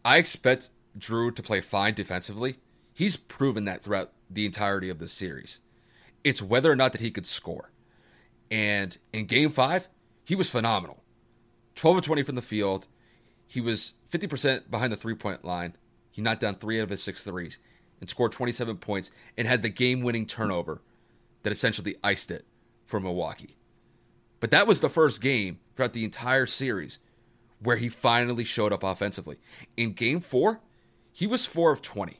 S2: I expect Jrue to play fine defensively. He's proven that throughout the entirety of the series. It's whether or not that he could score. And in game five, he was phenomenal 12 of 20 from the field. He was 50% behind the three point line. He knocked down three out of his six threes and scored 27 points and had the game winning turnover that essentially iced it for Milwaukee. But that was the first game throughout the entire series where he finally showed up offensively. In game four, he was four of 20,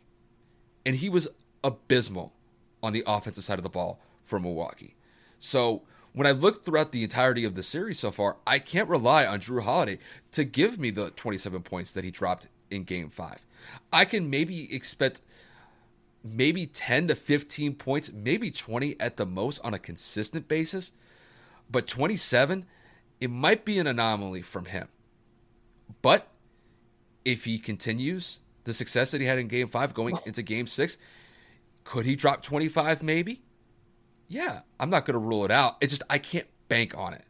S2: and he was abysmal on the offensive side of the ball for Milwaukee. So when I look throughout the entirety of the series so far, I can't rely on Jrue Holiday to give me the 27 points that he dropped in game five. I can maybe expect maybe 10 to 15 points, maybe 20 at the most on a consistent basis. But 27, it might be an anomaly from him. But if he continues the success that he had in game five going into game six, could he drop 25 maybe? Yeah, I'm not going to rule it out. It's just I can't bank on it.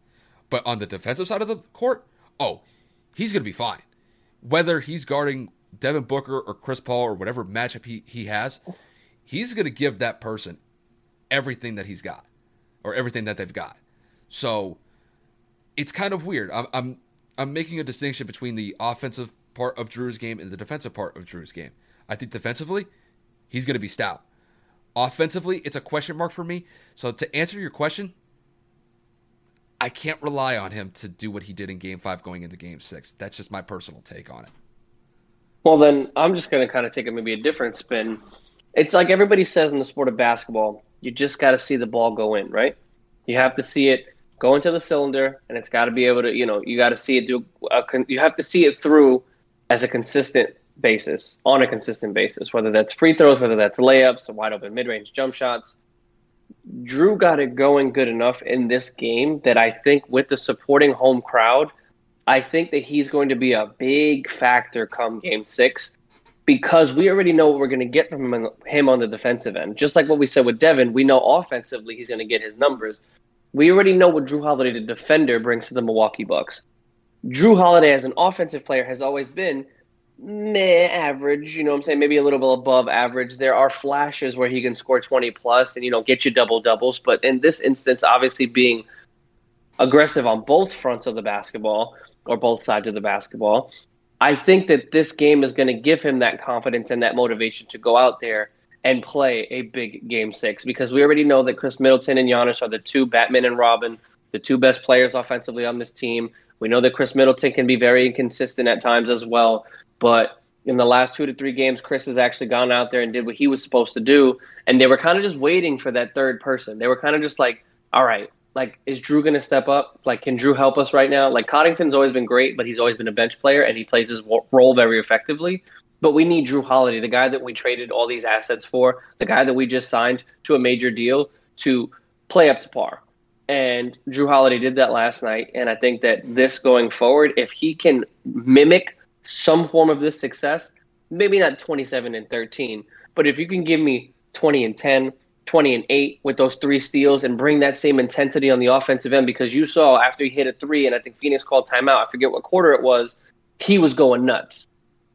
S2: But on the defensive side of the court, oh, he's going to be fine. Whether he's guarding Devin Booker or Chris Paul or whatever matchup he, he has, he's going to give that person everything that he's got or everything that they've got. So it's kind of weird. I'm, I'm, I'm making a distinction between the offensive part of Jrue's game and the defensive part of Jrue's game. I think defensively, he's going to be stout. Offensively, it's a question mark for me. So to answer your question, I can't rely on him to do what he did in game five going into game six. That's just my personal take on it.
S1: Well, then I'm just going to kind of take it maybe a different spin. It's like everybody says in the sport of basketball, you just got to see the ball go in, right? You have to see it go into the cylinder, and it's got to be able to, you know, you got to see it do. A, you have to see it through as a consistent basis, on a consistent basis, whether that's free throws, whether that's layups, wide open mid range jump shots. Jrue got it going good enough in this game that I think with the supporting home crowd, I think that he's going to be a big factor come game six because we already know what we're going to get from him, him on the defensive end. Just like what we said with Devin, we know offensively he's going to get his numbers. We already know what Jrue Holiday, the defender, brings to the Milwaukee Bucks. Jrue Holiday, as an offensive player, has always been meh average. You know what I'm saying? Maybe a little bit above average. There are flashes where he can score 20 plus and, you know, get you double doubles. But in this instance, obviously being aggressive on both fronts of the basketball – or both sides of the basketball. I think that this game is going to give him that confidence and that motivation to go out there and play a big game six because we already know that Khris Middleton and Giannis are the two Batman and Robin, the two best players offensively on this team. We know that Khris Middleton can be very inconsistent at times as well, but in the last two to three games, Khris has actually gone out there and did what he was supposed to do, and they were kind of just waiting for that third person. They were kind of just like, all right, like is Jrue going to step up? Like, can Jrue help us right now? Like, Connaughton's always been great, but he's always been a bench player and he plays his role very effectively. But we need Jrue Holiday, the guy that we traded all these assets for, the guy that we just signed to a major deal to play up to par. And Jrue Holiday did that last night. And I think that this going forward, if he can mimic some form of this success, maybe not 27 and 13, but if you can give me 20 and 10, 20 and 8 with those three steals and bring that same intensity on the offensive end because you saw after he hit a three and I think Phoenix called timeout, I forget what quarter it was, he was going nuts.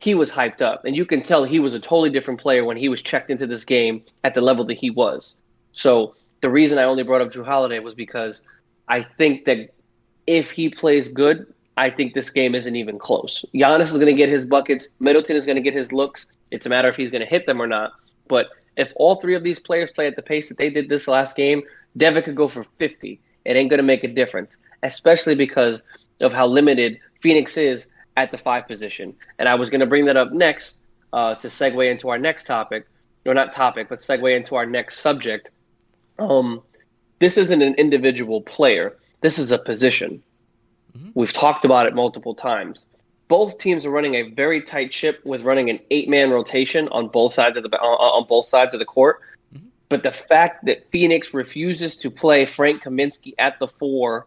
S1: He was hyped up. And you can tell he was a totally different player when he was checked into this game at the level that he was. So the reason I only brought up Jrue Holiday was because I think that if he plays good, I think this game isn't even close. Giannis is going to get his buckets. Middleton is going to get his looks. It's a matter if he's going to hit them or not. But if all three of these players play at the pace that they did this last game, Devin could go for 50. It ain't going to make a difference, especially because of how limited Phoenix is at the five position. And I was going to bring that up next uh, to segue into our next topic, or not topic, but segue into our next subject. Um, this isn't an individual player. This is a position. Mm-hmm. We've talked about it multiple times both teams are running a very tight ship with running an eight man rotation on both sides of the on, on both sides of the court. Mm-hmm. But the fact that Phoenix refuses to play Frank Kaminsky at the four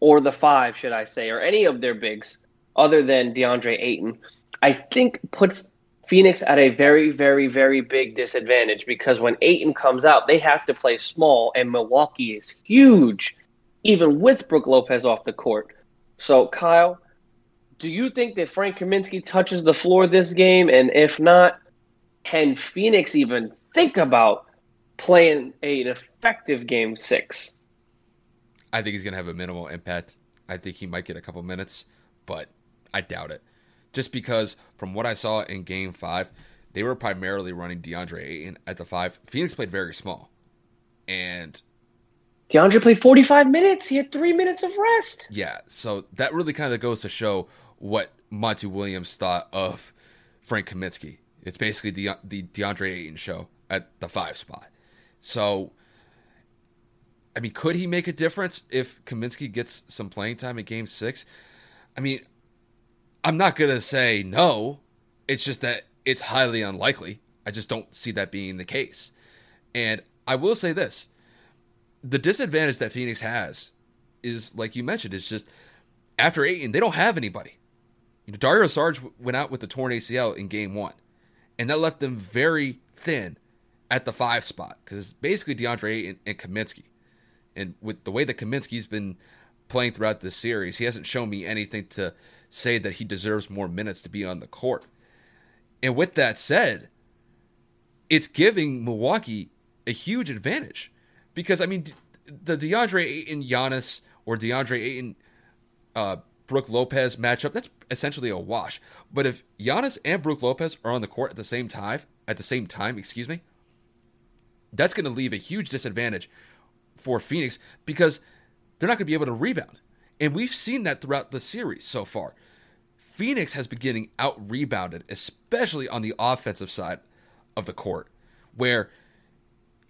S1: or the five, should I say, or any of their bigs other than DeAndre Ayton, I think puts Phoenix at a very, very, very big disadvantage because when Ayton comes out, they have to play small, and Milwaukee is huge, even with Brook Lopez off the court. So, Kyle, do you think that Frank Kaminsky touches the floor this game? And if not, can Phoenix even think about playing an effective game six?
S2: I think he's going to have a minimal impact. I think he might get a couple minutes, but I doubt it. Just because from what I saw in game five, they were primarily running DeAndre Ayton at the five. Phoenix played very small. And
S1: DeAndre played 45 minutes. He had three minutes of rest.
S2: Yeah. So that really kind of goes to show what Monty Williams thought of Frank Kaminsky. It's basically the, the DeAndre Ayton show at the five spot. So, I mean, could he make a difference if Kaminsky gets some playing time in game six? I mean, I'm not going to say no. It's just that it's highly unlikely. I just don't see that being the case. And I will say this the disadvantage that Phoenix has is, like you mentioned, is just after Ayton, they don't have anybody. You know, Dario Saric went out with the torn ACL in game one, and that left them very thin at the five spot because it's basically DeAndre and Kaminsky. And with the way that Kaminsky's been playing throughout this series, he hasn't shown me anything to say that he deserves more minutes to be on the court. And with that said, it's giving Milwaukee a huge advantage because I mean the DeAndre Ayton Giannis or DeAndre Ayton uh, Brook Lopez matchup that's essentially a wash. But if Giannis and Brook Lopez are on the court at the same time, at the same time, excuse me, that's going to leave a huge disadvantage for Phoenix because they're not going to be able to rebound. And we've seen that throughout the series so far. Phoenix has been getting out rebounded, especially on the offensive side of the court, where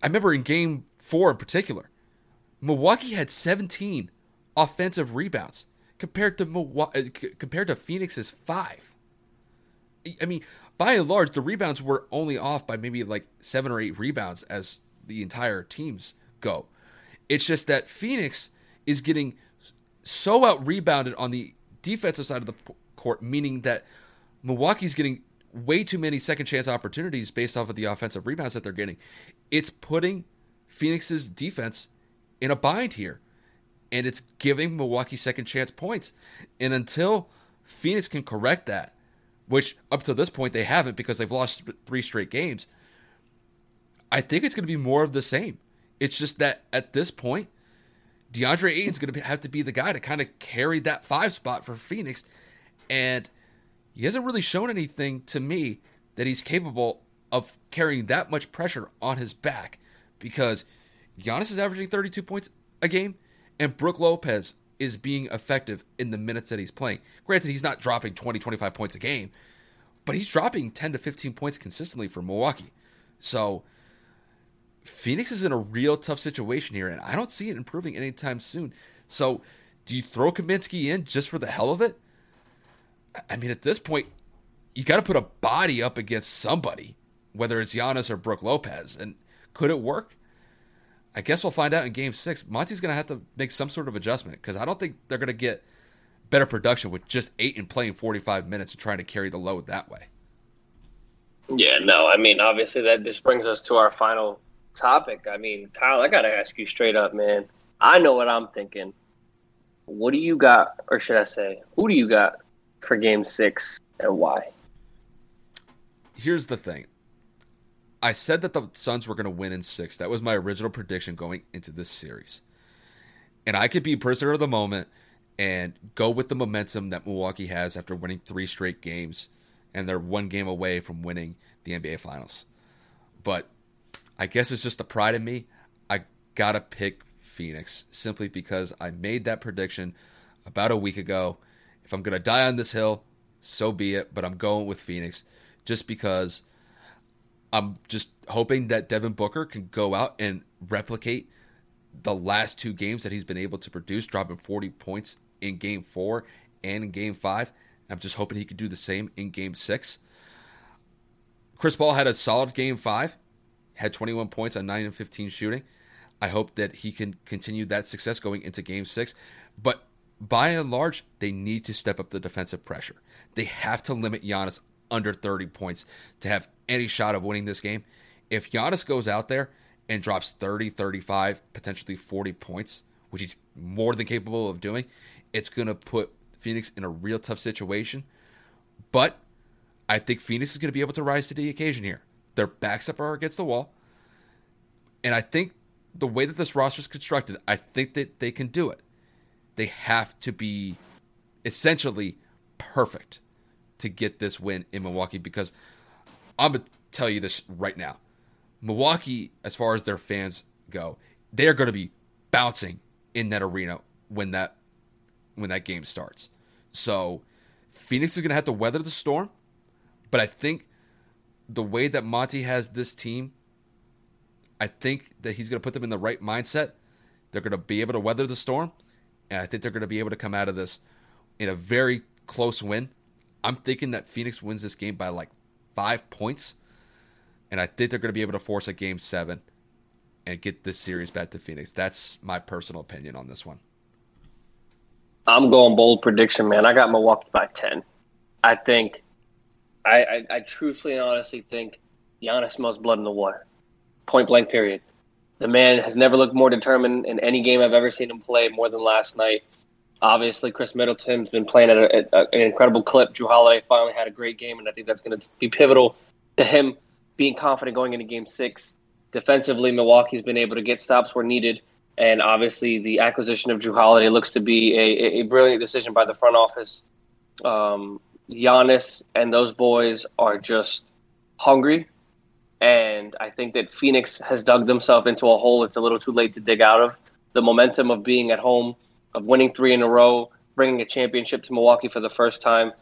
S2: I remember in game four in particular, Milwaukee had 17 offensive rebounds compared to uh, compared to Phoenix's five. I mean, by and large, the rebounds were only off by maybe like seven or eight rebounds as the entire teams go. It's just that Phoenix is getting so out rebounded on the defensive side of the court, meaning that Milwaukee's getting way too many second chance opportunities based off of the offensive rebounds that they're getting. It's putting Phoenix's defense in a bind here, and it's giving Milwaukee second chance points. And until Phoenix can correct that, which up to this point they haven't because they've lost three straight games, I think it's going to be more of the same. It's just that at this point, DeAndre Ayton's going to have to be the guy to kind of carry that five spot for Phoenix and he hasn't really shown anything to me that he's capable of carrying that much pressure on his back because Giannis is averaging 32 points a game and Brook Lopez is being effective in the minutes that he's playing. Granted, he's not dropping 20, 25 points a game, but he's dropping 10 to 15 points consistently for Milwaukee. So Phoenix is in a real tough situation here, and I don't see it improving anytime soon. So do you throw Kaminsky in just for the hell of it? I mean, at this point, you got to put a body up against somebody, whether it's Giannis or Brook Lopez. And could it work? I guess we'll find out in game six. Monty's going to have to make some sort of adjustment because I don't think they're going to get better production with just eight and playing 45 minutes and trying to carry the load that way.
S1: Yeah, no. I mean, obviously, that this brings us to our final topic. I mean, Kyle, I got to ask you straight up, man. I know what I'm thinking. What do you got, or should I say, who do you got for game six and why?
S2: Here's the thing. I said that the Suns were going to win in six. That was my original prediction going into this series. And I could be prisoner of the moment and go with the momentum that Milwaukee has after winning three straight games. And they're one game away from winning the NBA Finals. But I guess it's just the pride in me. I got to pick Phoenix simply because I made that prediction about a week ago if I'm going to die on this hill, so be it. But I'm going with Phoenix just because I'm just hoping that Devin Booker can go out and replicate the last two games that he's been able to produce, dropping 40 points in game four and in game five. I'm just hoping he could do the same in game six. Chris Paul had a solid game five. had 21 points on 9 and 15 shooting. I hope that he can continue that success going into game six. But by and large, they need to step up the defensive pressure. They have to limit Giannis under 30 points to have any shot of winning this game. If Giannis goes out there and drops 30, 35, potentially 40 points, which he's more than capable of doing, it's going to put Phoenix in a real tough situation. But I think Phoenix is going to be able to rise to the occasion here. Their backs up are against the wall. And I think the way that this roster is constructed, I think that they can do it. They have to be essentially perfect to get this win in Milwaukee because I'm going to tell you this right now. Milwaukee, as far as their fans go, they are going to be bouncing in that arena when that when that game starts. So Phoenix is going to have to weather the storm, but I think the way that Monty has this team, I think that he's going to put them in the right mindset. They're going to be able to weather the storm, and I think they're going to be able to come out of this in a very close win. I'm thinking that Phoenix wins this game by like five points, and I think they're going to be able to force a game seven and get this series back to Phoenix. That's my personal opinion on this one.
S1: I'm going bold prediction, man. I got Milwaukee by ten. I think, I, I, I truthfully and honestly think Giannis smells blood in the water. Point blank. Period. The man has never looked more determined in any game I've ever seen him play more than last night. Obviously, Khris Middleton's been playing at, a, at an incredible clip. Jrue Holiday finally had a great game, and I think that's going to be pivotal to him being confident going into Game Six. Defensively, Milwaukee's been able to get stops where needed, and obviously, the acquisition of Jrue Holiday looks to be a, a brilliant decision by the front office. Um, Giannis and those boys are just hungry, and I think that Phoenix has dug themselves into a hole it's a little too late to dig out of. The momentum of being at home, of winning three in a row, bringing a championship to Milwaukee for the first time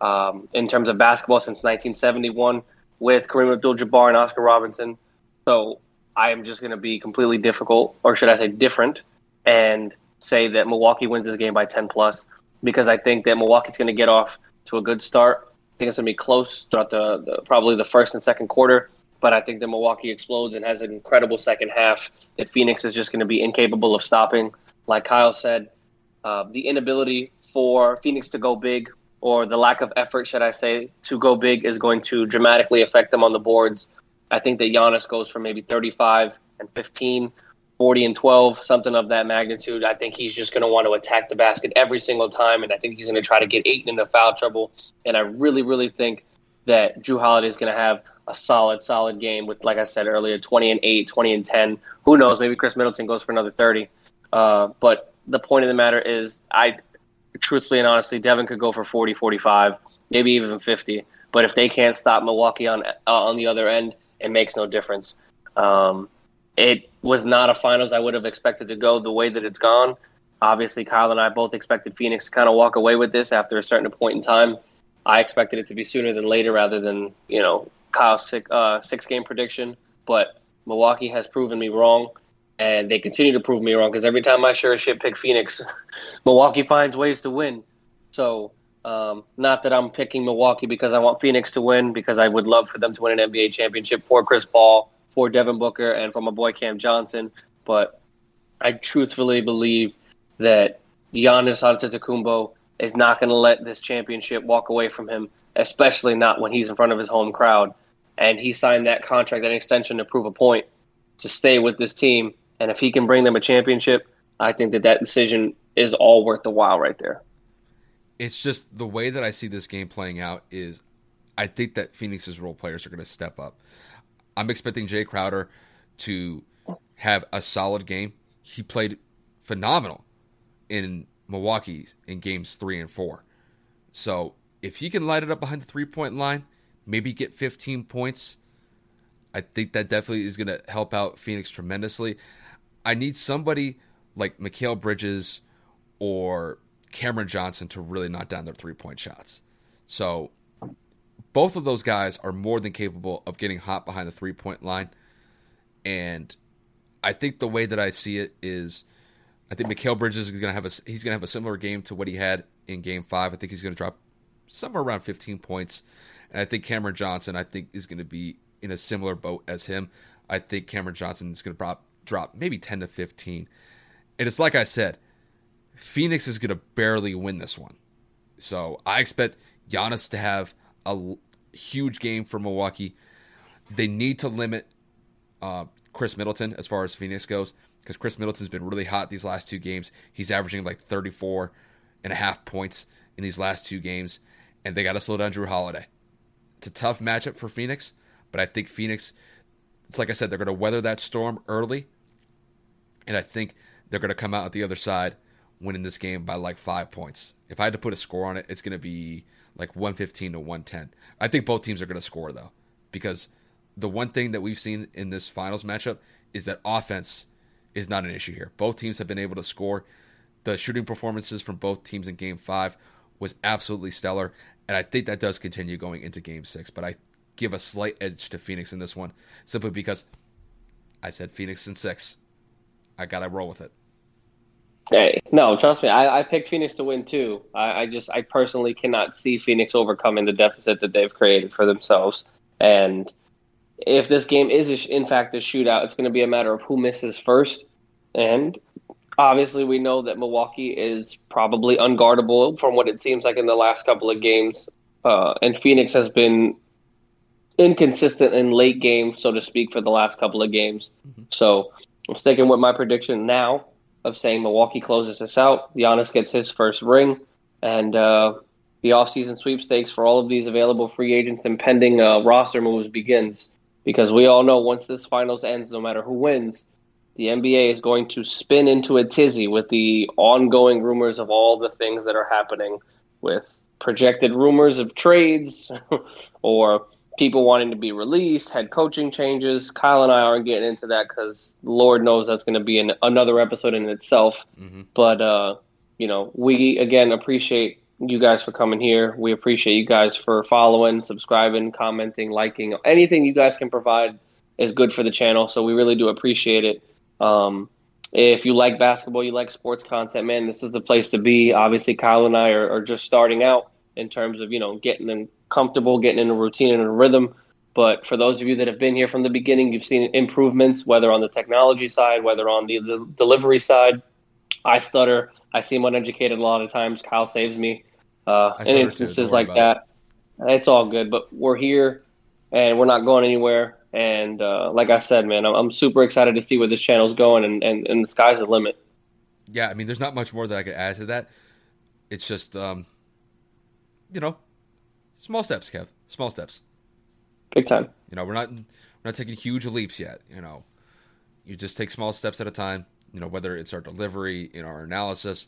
S1: um, in terms of basketball since 1971 with Kareem Abdul-Jabbar and Oscar Robertson. So I am just going to be completely difficult, or should I say different, and say that Milwaukee wins this game by 10 plus because I think that Milwaukee's going to get off to a good start. I think it's going to be close throughout the, the, probably the first and second quarter, but I think that Milwaukee explodes and has an incredible second half that Phoenix is just going to be incapable of stopping. Like Kyle said, uh, the inability for Phoenix to go big or the lack of effort, should I say, to go big is going to dramatically affect them on the boards. I think that Giannis goes for maybe 35 and 15, 40 and 12, something of that magnitude. I think he's just going to want to attack the basket every single time, and I think he's going to try to get Ayton into foul trouble. And I really, really think that Jrue Holiday is going to have a solid, solid game with, like I said earlier, 20 and 8, 20 and 10. Who knows? Maybe Khris Middleton goes for another 30. Uh, but the point of the matter is, I truthfully and honestly, Devin could go for 40, 45, maybe even 50. But if they can't stop Milwaukee on uh, on the other end, it makes no difference. Um, it was not a finals I would have expected to go the way that it's gone. Obviously, Kyle and I both expected Phoenix to kind of walk away with this after a certain point in time. I expected it to be sooner than later rather than, you know, Kyle's six, uh, six game prediction. But Milwaukee has proven me wrong, and they continue to prove me wrong because every time I sure as shit pick Phoenix, Milwaukee finds ways to win. So um, not that I'm picking Milwaukee because I want Phoenix to win, because I would love for them to win an NBA championship for Chris Paul, for Devin Booker, and for my boy Cam Johnson. But I truthfully believe that Giannis Antetokounmpo is not going to let this championship walk away from him, especially not when he's in front of his home crowd. And he signed that contract and extension to prove a point to stay with this team. And if he can bring them a championship, I think that that decision is all worth the while right there
S2: it's just the way that I see this game playing out is I think that Phoenix's role players are going to step up. I'm expecting Jay Crowder to have a solid game. He played phenomenal in Milwaukee in games three and four. So if he can light it up behind the three point line, maybe get 15 points, I think that definitely is going to help out Phoenix tremendously. I need somebody like Mikal Bridges or Cameron Johnson to really knock down their three point shots. So both of those guys are more than capable of getting hot behind the three point line. And I think the way that I see it is I think Mikal Bridges is gonna have a he's gonna have a similar game to what he had in game five. I think he's gonna drop somewhere around fifteen points. And I think Cameron Johnson I think is gonna be in a similar boat as him. I think Cameron Johnson is going to drop maybe 10 to 15. And it's like I said, Phoenix is going to barely win this one. So I expect Giannis to have a huge game for Milwaukee. They need to limit uh, Khris Middleton as far as Phoenix goes because Khris Middleton's been really hot these last two games. He's averaging like 34 and a half points in these last two games, and they got to slow down Jrue Holiday. It's a tough matchup for Phoenix, but I think Phoenix, it's like I said, they're going to weather that storm early, and I think they're going to come out at the other side winning this game by like five points. If I had to put a score on it, it's going to be like 115 to 110. I think both teams are going to score though, because the one thing that we've seen in this finals matchup is that offense is not an issue here. Both teams have been able to score. The shooting performances from both teams in game five was absolutely stellar, and I think that does continue going into game six. But I give a slight edge to Phoenix in this one simply because I said Phoenix in six. I got to roll with it.
S1: Hey, no, trust me. I, I picked Phoenix to win too. I, I, just, I personally cannot see Phoenix overcoming the deficit that they've created for themselves. And if this game is, in fact, a shootout, it's going to be a matter of who misses first. And obviously, we know that Milwaukee is probably unguardable from what it seems like in the last couple of games. Uh, and Phoenix has been inconsistent in late games, so to speak, for the last couple of games. Mm-hmm. So I'm sticking with my prediction now of saying Milwaukee closes this out. Giannis gets his first ring, and uh, the offseason sweepstakes for all of these available free agents and pending uh, roster moves begins. Because we all know once this finals ends, no matter who wins, the NBA is going to spin into a tizzy with the ongoing rumors of all the things that are happening with projected rumors of trades or people wanting to be released, head coaching changes. Kyle and I aren't getting into that because Lord knows that's going to be an, another episode in itself. Mm-hmm. But, uh, you know, we again appreciate you guys for coming here. We appreciate you guys for following, subscribing, commenting, liking. Anything you guys can provide is good for the channel. So we really do appreciate it. Um, if you like basketball, you like sports content, man, this is the place to be. Obviously, Kyle and I are, are just starting out in terms of you know getting them comfortable, getting in a routine and a rhythm. But for those of you that have been here from the beginning, you've seen improvements, whether on the technology side, whether on the, the delivery side. I stutter. I seem uneducated a lot of times. Kyle saves me uh, in instances like that. It. It's all good, but we're here and we're not going anywhere. And uh, like I said, man, I'm, I'm, super excited to see where this channel's going, and, and, and the sky's the limit.
S2: Yeah, I mean, there's not much more that I could add to that. It's just, um, you know, small steps, Kev. Small steps.
S1: Big time.
S2: You know, we're not we're not taking huge leaps yet. You know, you just take small steps at a time. You know, whether it's our delivery, in our analysis,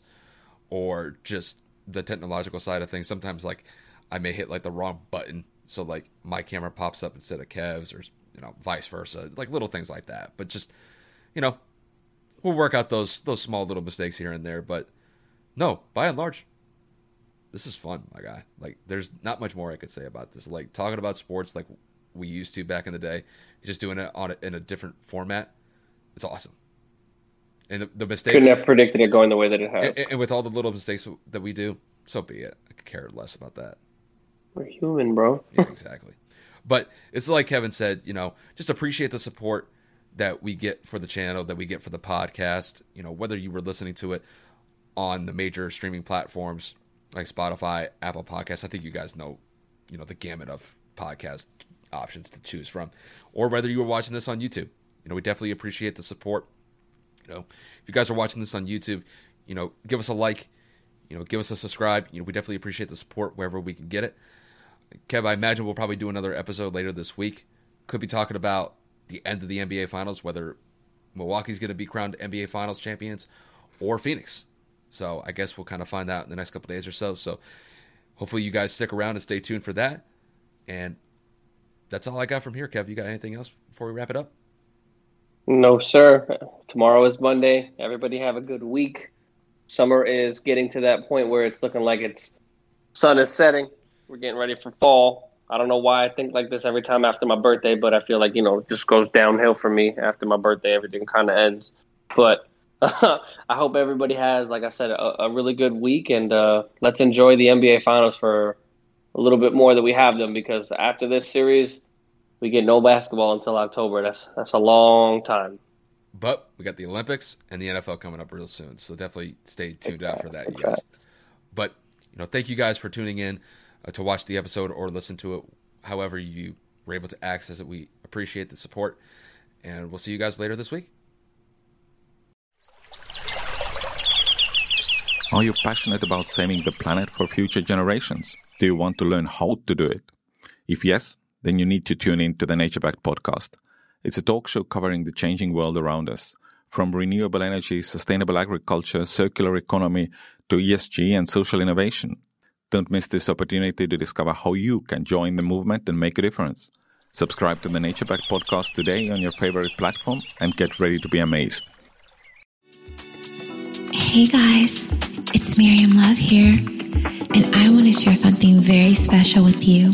S2: or just the technological side of things. Sometimes, like, I may hit like the wrong button, so like my camera pops up instead of Kev's, or you know, vice versa. Like little things like that. But just, you know, we'll work out those those small little mistakes here and there. But no, by and large, this is fun, my guy. Like, there's not much more I could say about this. Like talking about sports like we used to back in the day, just doing it on a, in a different format. It's awesome. And the, the mistakes
S1: couldn't have predicted it going the way that it has.
S2: And, and, with all the little mistakes that we do, so be it. I could care less about that.
S1: We're human, bro.
S2: yeah, exactly. But it's like Kevin said, you know, just appreciate the support that we get for the channel, that we get for the podcast. You know, whether you were listening to it on the major streaming platforms like Spotify, Apple Podcasts. I think you guys know, you know, the gamut of podcast options to choose from, or whether you were watching this on YouTube. You know, we definitely appreciate the support. You know, if you guys are watching this on YouTube, you know, give us a like. You know, give us a subscribe. You know, we definitely appreciate the support wherever we can get it. Kev, I imagine we'll probably do another episode later this week. Could be talking about the end of the NBA Finals, whether Milwaukee's going to be crowned NBA Finals champions or Phoenix. So I guess we'll kind of find out in the next couple days or so. So hopefully you guys stick around and stay tuned for that. And that's all I got from here, Kev. You got anything else before we wrap it up?
S1: No, sir. Tomorrow is Monday. Everybody have a good week. Summer is getting to that point where it's looking like it's sun is setting. We're getting ready for fall. I don't know why I think like this every time after my birthday, but I feel like, you know, it just goes downhill for me after my birthday. Everything kind of ends. But I hope everybody has, like I said, a, a really good week, and uh, let's enjoy the NBA Finals for a little bit more that we have them. Because after this series, we get no basketball until October. That's that's a long time.
S2: But we got the Olympics and the NFL coming up real soon, so definitely stay tuned out for that, you guys. But you know, thank you guys for tuning in uh, to watch the episode or listen to it, however you were able to access it. We appreciate the support, and we'll see you guys later this week.
S3: Are you passionate about saving the planet for future generations? Do you want to learn how to do it? If yes, then you need to tune in to the Nature Backed podcast. It's a talk show covering the changing world around us, from renewable energy, sustainable agriculture, circular economy, to ESG and social innovation. Don't miss this opportunity to discover how you can join the movement and make a difference. Subscribe to the Nature Backed podcast today on your favorite platform and get ready to be amazed.
S4: Hey guys, it's Miriam Love here, and I want to share something very special with you.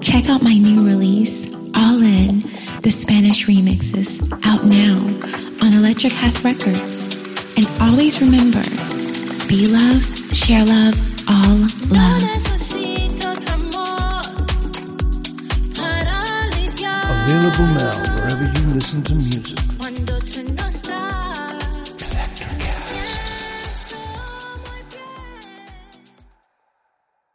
S4: Check out my new release, All In, the Spanish remixes, out now on Electric House Records. And always remember, be love, share love, all love.
S5: Available now wherever you listen to music.